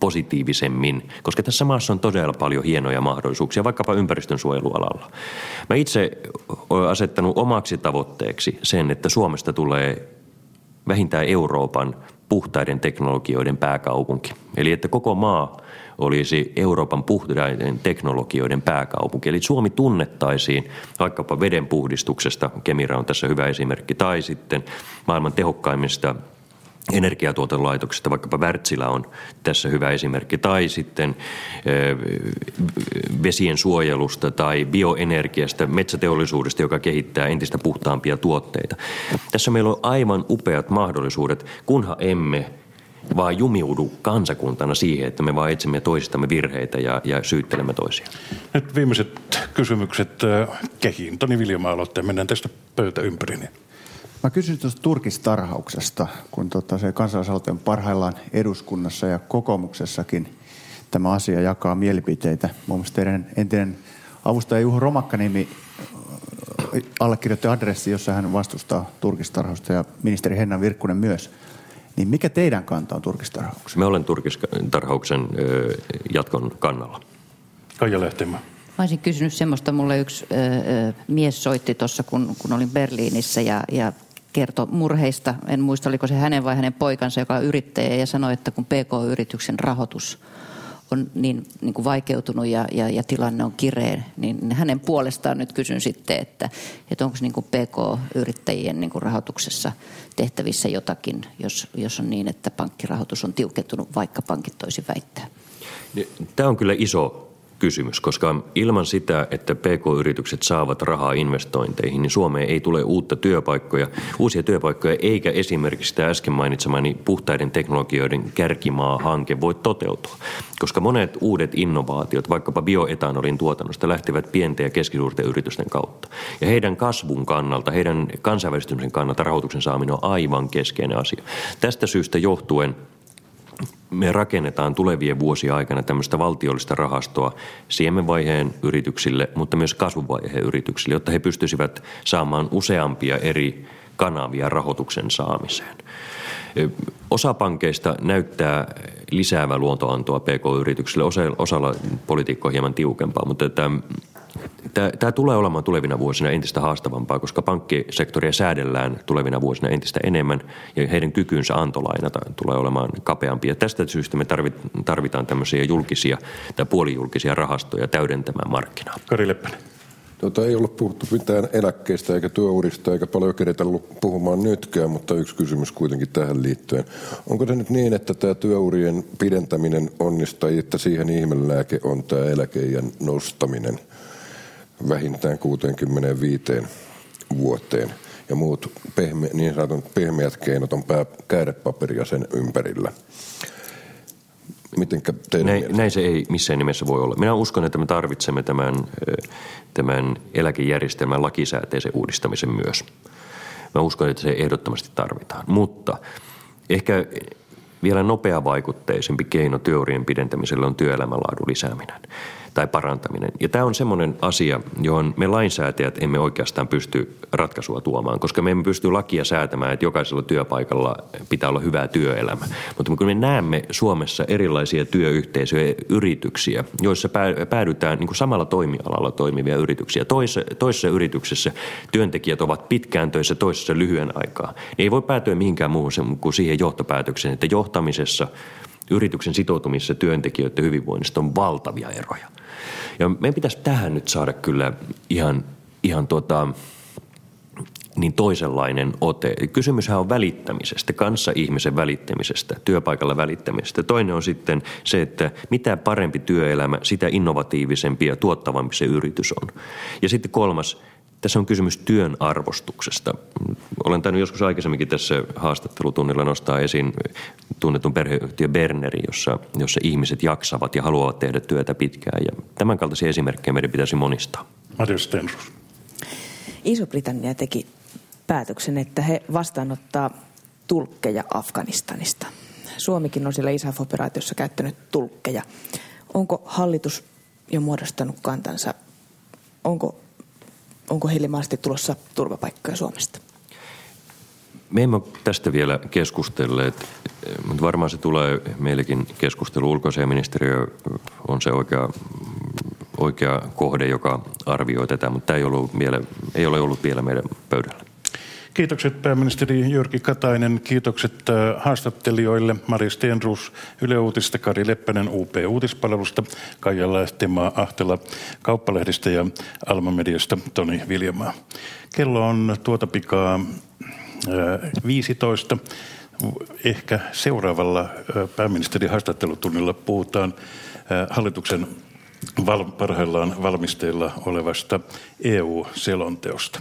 Speaker 2: positiivisemmin, koska tässä maassa on todella paljon hienoja mahdollisuuksia, vaikkapa ympäristön suojelualalla. Mä itse olen asettanut omaksi tavoitteeksi sen, että Suomesta tulee vähintään Euroopan puhtaiden teknologioiden pääkaupunki. Eli että koko maa olisi Euroopan puhtaiden teknologioiden pääkaupunki. Eli Suomi tunnettaisiin vaikkapa vedenpuhdistuksesta, Kemira on tässä hyvä esimerkki, tai sitten maailman tehokkaimmista energiatuotelaitoksesta, vaikkapa Wärtsilä on tässä hyvä esimerkki, tai sitten vesien suojelusta tai bioenergiasta, metsäteollisuudesta, joka kehittää entistä puhtaampia tuotteita. Tässä meillä on aivan upeat mahdollisuudet, kunhan emme vaan jumiudu kansakuntana siihen, että me vaan etsimme toisistamme virheitä ja, ja syyttelemme toisia.
Speaker 1: Nyt viimeiset kysymykset kehiin. Toni Viljama aloittaa. Mennään tästä pöytä ympäri. Niin.
Speaker 4: Mä kysyn tuosta turkistarhauksesta, kun tota se kansalaisaloite on parhaillaan eduskunnassa ja kokoomuksessakin tämä asia jakaa mielipiteitä. Muun muassa teidän entinen avustaja Juho Romakkaniemi allekirjoitti adressi, jossa hän vastustaa turkistarhausta ja ministeri Henna Virkkunen myös. Niin mikä teidän kanta on turkistarhaukseen?
Speaker 2: Me olen turkistarhauksen jatkon kannalla.
Speaker 1: Kaija Lehtemä.
Speaker 6: Mä olisin kysynyt semmoista, mulle yksi ö, mies soitti tuossa, kun, kun olin Berliinissä ja, ja kertoi murheista. En muista, oliko se hänen vai hänen poikansa, joka on yrittäjä ja sanoi, että kun PK-yrityksen rahoitus on niin, niin kuin vaikeutunut ja, ja, ja tilanne on kireen, niin hänen puolestaan nyt kysyn sitten, että, että onko niin kuin PK-yrittäjien niin kuin rahoituksessa tehtävissä jotakin, jos, jos on niin, että pankkirahoitus on tiukentunut, vaikka pankit toisin väittää.
Speaker 2: Niin, Tämä on kyllä iso kysymys, koska ilman sitä, että PK-yritykset saavat rahaa investointeihin, niin Suomeen ei tule uutta työpaikkoja, uusia työpaikkoja, eikä esimerkiksi tämä äsken mainitsemani puhtaiden teknologioiden kärkimaa-hanke voi toteutua. Koska monet uudet innovaatiot, vaikkapa bioetanolin tuotannosta, lähtevät pienten ja keskisuurten yritysten kautta. Ja heidän kasvun kannalta, heidän kansainvälistymisen kannalta rahoituksen saaminen on aivan keskeinen asia. Tästä syystä johtuen me rakennetaan tulevien vuosien aikana tämmöistä valtiollista rahastoa siemenvaiheen yrityksille, mutta myös kasvuvaiheen yrityksille, jotta he pystyisivät saamaan useampia eri kanavia rahoituksen saamiseen. Osa pankeista näyttää lisäävän luontoantoa PK-yrityksille, osalla politiikkoa hieman tiukempaa, mutta että Tämä tulee olemaan tulevina vuosina entistä haastavampaa, koska pankkisektoria säädellään tulevina vuosina entistä enemmän ja heidän kykynsä antolainata tulee olemaan kapeampi. Ja tästä syystä me tarvitaan tämmöisiä julkisia tai puolijulkisia rahastoja täydentämään markkinaa.
Speaker 1: Kari Leppänen.
Speaker 5: Tuota, ei ole puhuttu mitään eläkkeistä eikä työurista eikä paljon keretä puhumaan nytkään, mutta yksi kysymys kuitenkin tähän liittyen. Onko se nyt niin, että tämä työurien pidentäminen onnistaa, että siihen ihmelääke on tämä eläkeijän nostaminen? Vähintään 65 vuoteen. Ja muut pehme, niin sanotut pehmeät keinot on pää, käärepaperi sen ympärillä. Mitenkä
Speaker 2: näin, näin se ei missään nimessä voi olla. Minä uskon, että me tarvitsemme tämän, tämän eläkejärjestelmän lakisääteisen uudistamisen myös. Mä uskon, että se ehdottomasti tarvitaan. Mutta ehkä vielä nopeavaikutteisempi keino työurien pidentämiselle on työelämänlaadun lisääminen tai parantaminen. Ja tämä on semmoinen asia, johon me lainsäätäjät emme oikeastaan pysty ratkaisua tuomaan, koska me emme pysty lakia säätämään, että jokaisella työpaikalla pitää olla hyvä työelämä. Mutta kun me näemme Suomessa erilaisia työyhteisöjä, yrityksiä, joissa päädytään niin kuin samalla toimialalla toimivia yrityksiä. Toisessa, toisessa yrityksessä työntekijät ovat pitkään töissä, toisessa lyhyen aikaa. Niin ei voi päätyä mihinkään muuhun kuin siihen johtopäätökseen, että johtamisessa yrityksen sitoutumisessa työntekijöiden hyvinvoinnista on valtavia eroja. Ja meidän pitäisi tähän nyt saada kyllä ihan, ihan tota, niin toisenlainen ote. Kysymyshän on välittämisestä, kanssa ihmisen välittämisestä, työpaikalla välittämisestä. Toinen on sitten se, että mitä parempi työelämä, sitä innovatiivisempi ja tuottavampi se yritys on. Ja sitten kolmas, tässä on kysymys työn arvostuksesta. Olen tainnut joskus aikaisemminkin tässä haastattelutunnilla nostaa esiin tunnetun perheyhtiö Berneri, jossa, jossa ihmiset jaksavat ja haluavat tehdä työtä pitkään. Ja tämän kaltaisia esimerkkejä meidän pitäisi monistaa.
Speaker 1: Mario Stenrus.
Speaker 3: Iso-Britannia teki päätöksen, että he vastaanottaa tulkkeja Afganistanista. Suomikin on siellä ISAF-operaatiossa käyttänyt tulkkeja. Onko hallitus jo muodostanut kantansa? Onko onko heille mahdollisesti tulossa turvapaikkoja Suomesta?
Speaker 2: Me emme tästä vielä keskustelleet, mutta varmaan se tulee meillekin keskustelu. Ulkoasiaministeriö on se oikea, oikea kohde, joka arvioi tätä, mutta tämä ei, ollut vielä, ei ole ollut vielä meidän pöydällä.
Speaker 1: Kiitokset pääministeri Jyrki Katainen, kiitokset äh, haastattelijoille Mari Stenrus Yle Uutisista, Kari Leppänen UP Uutispalvelusta, Kaija Lähtemaa Ahtela Kauppalehdistä ja Alma Mediasta Toni Viljamaa. Kello on tuota pikaa 15. Äh, Ehkä seuraavalla äh, pääministerin haastattelutunnilla puhutaan hallituksen parhaillaan valmisteilla olevasta EU-selonteosta.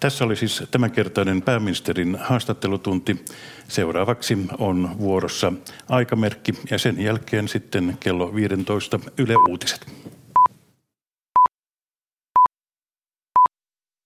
Speaker 1: Tässä oli siis tämänkertainen pääministerin haastattelutunti. Seuraavaksi on vuorossa aikamerkki ja sen jälkeen sitten kello 15 Yle Uutiset.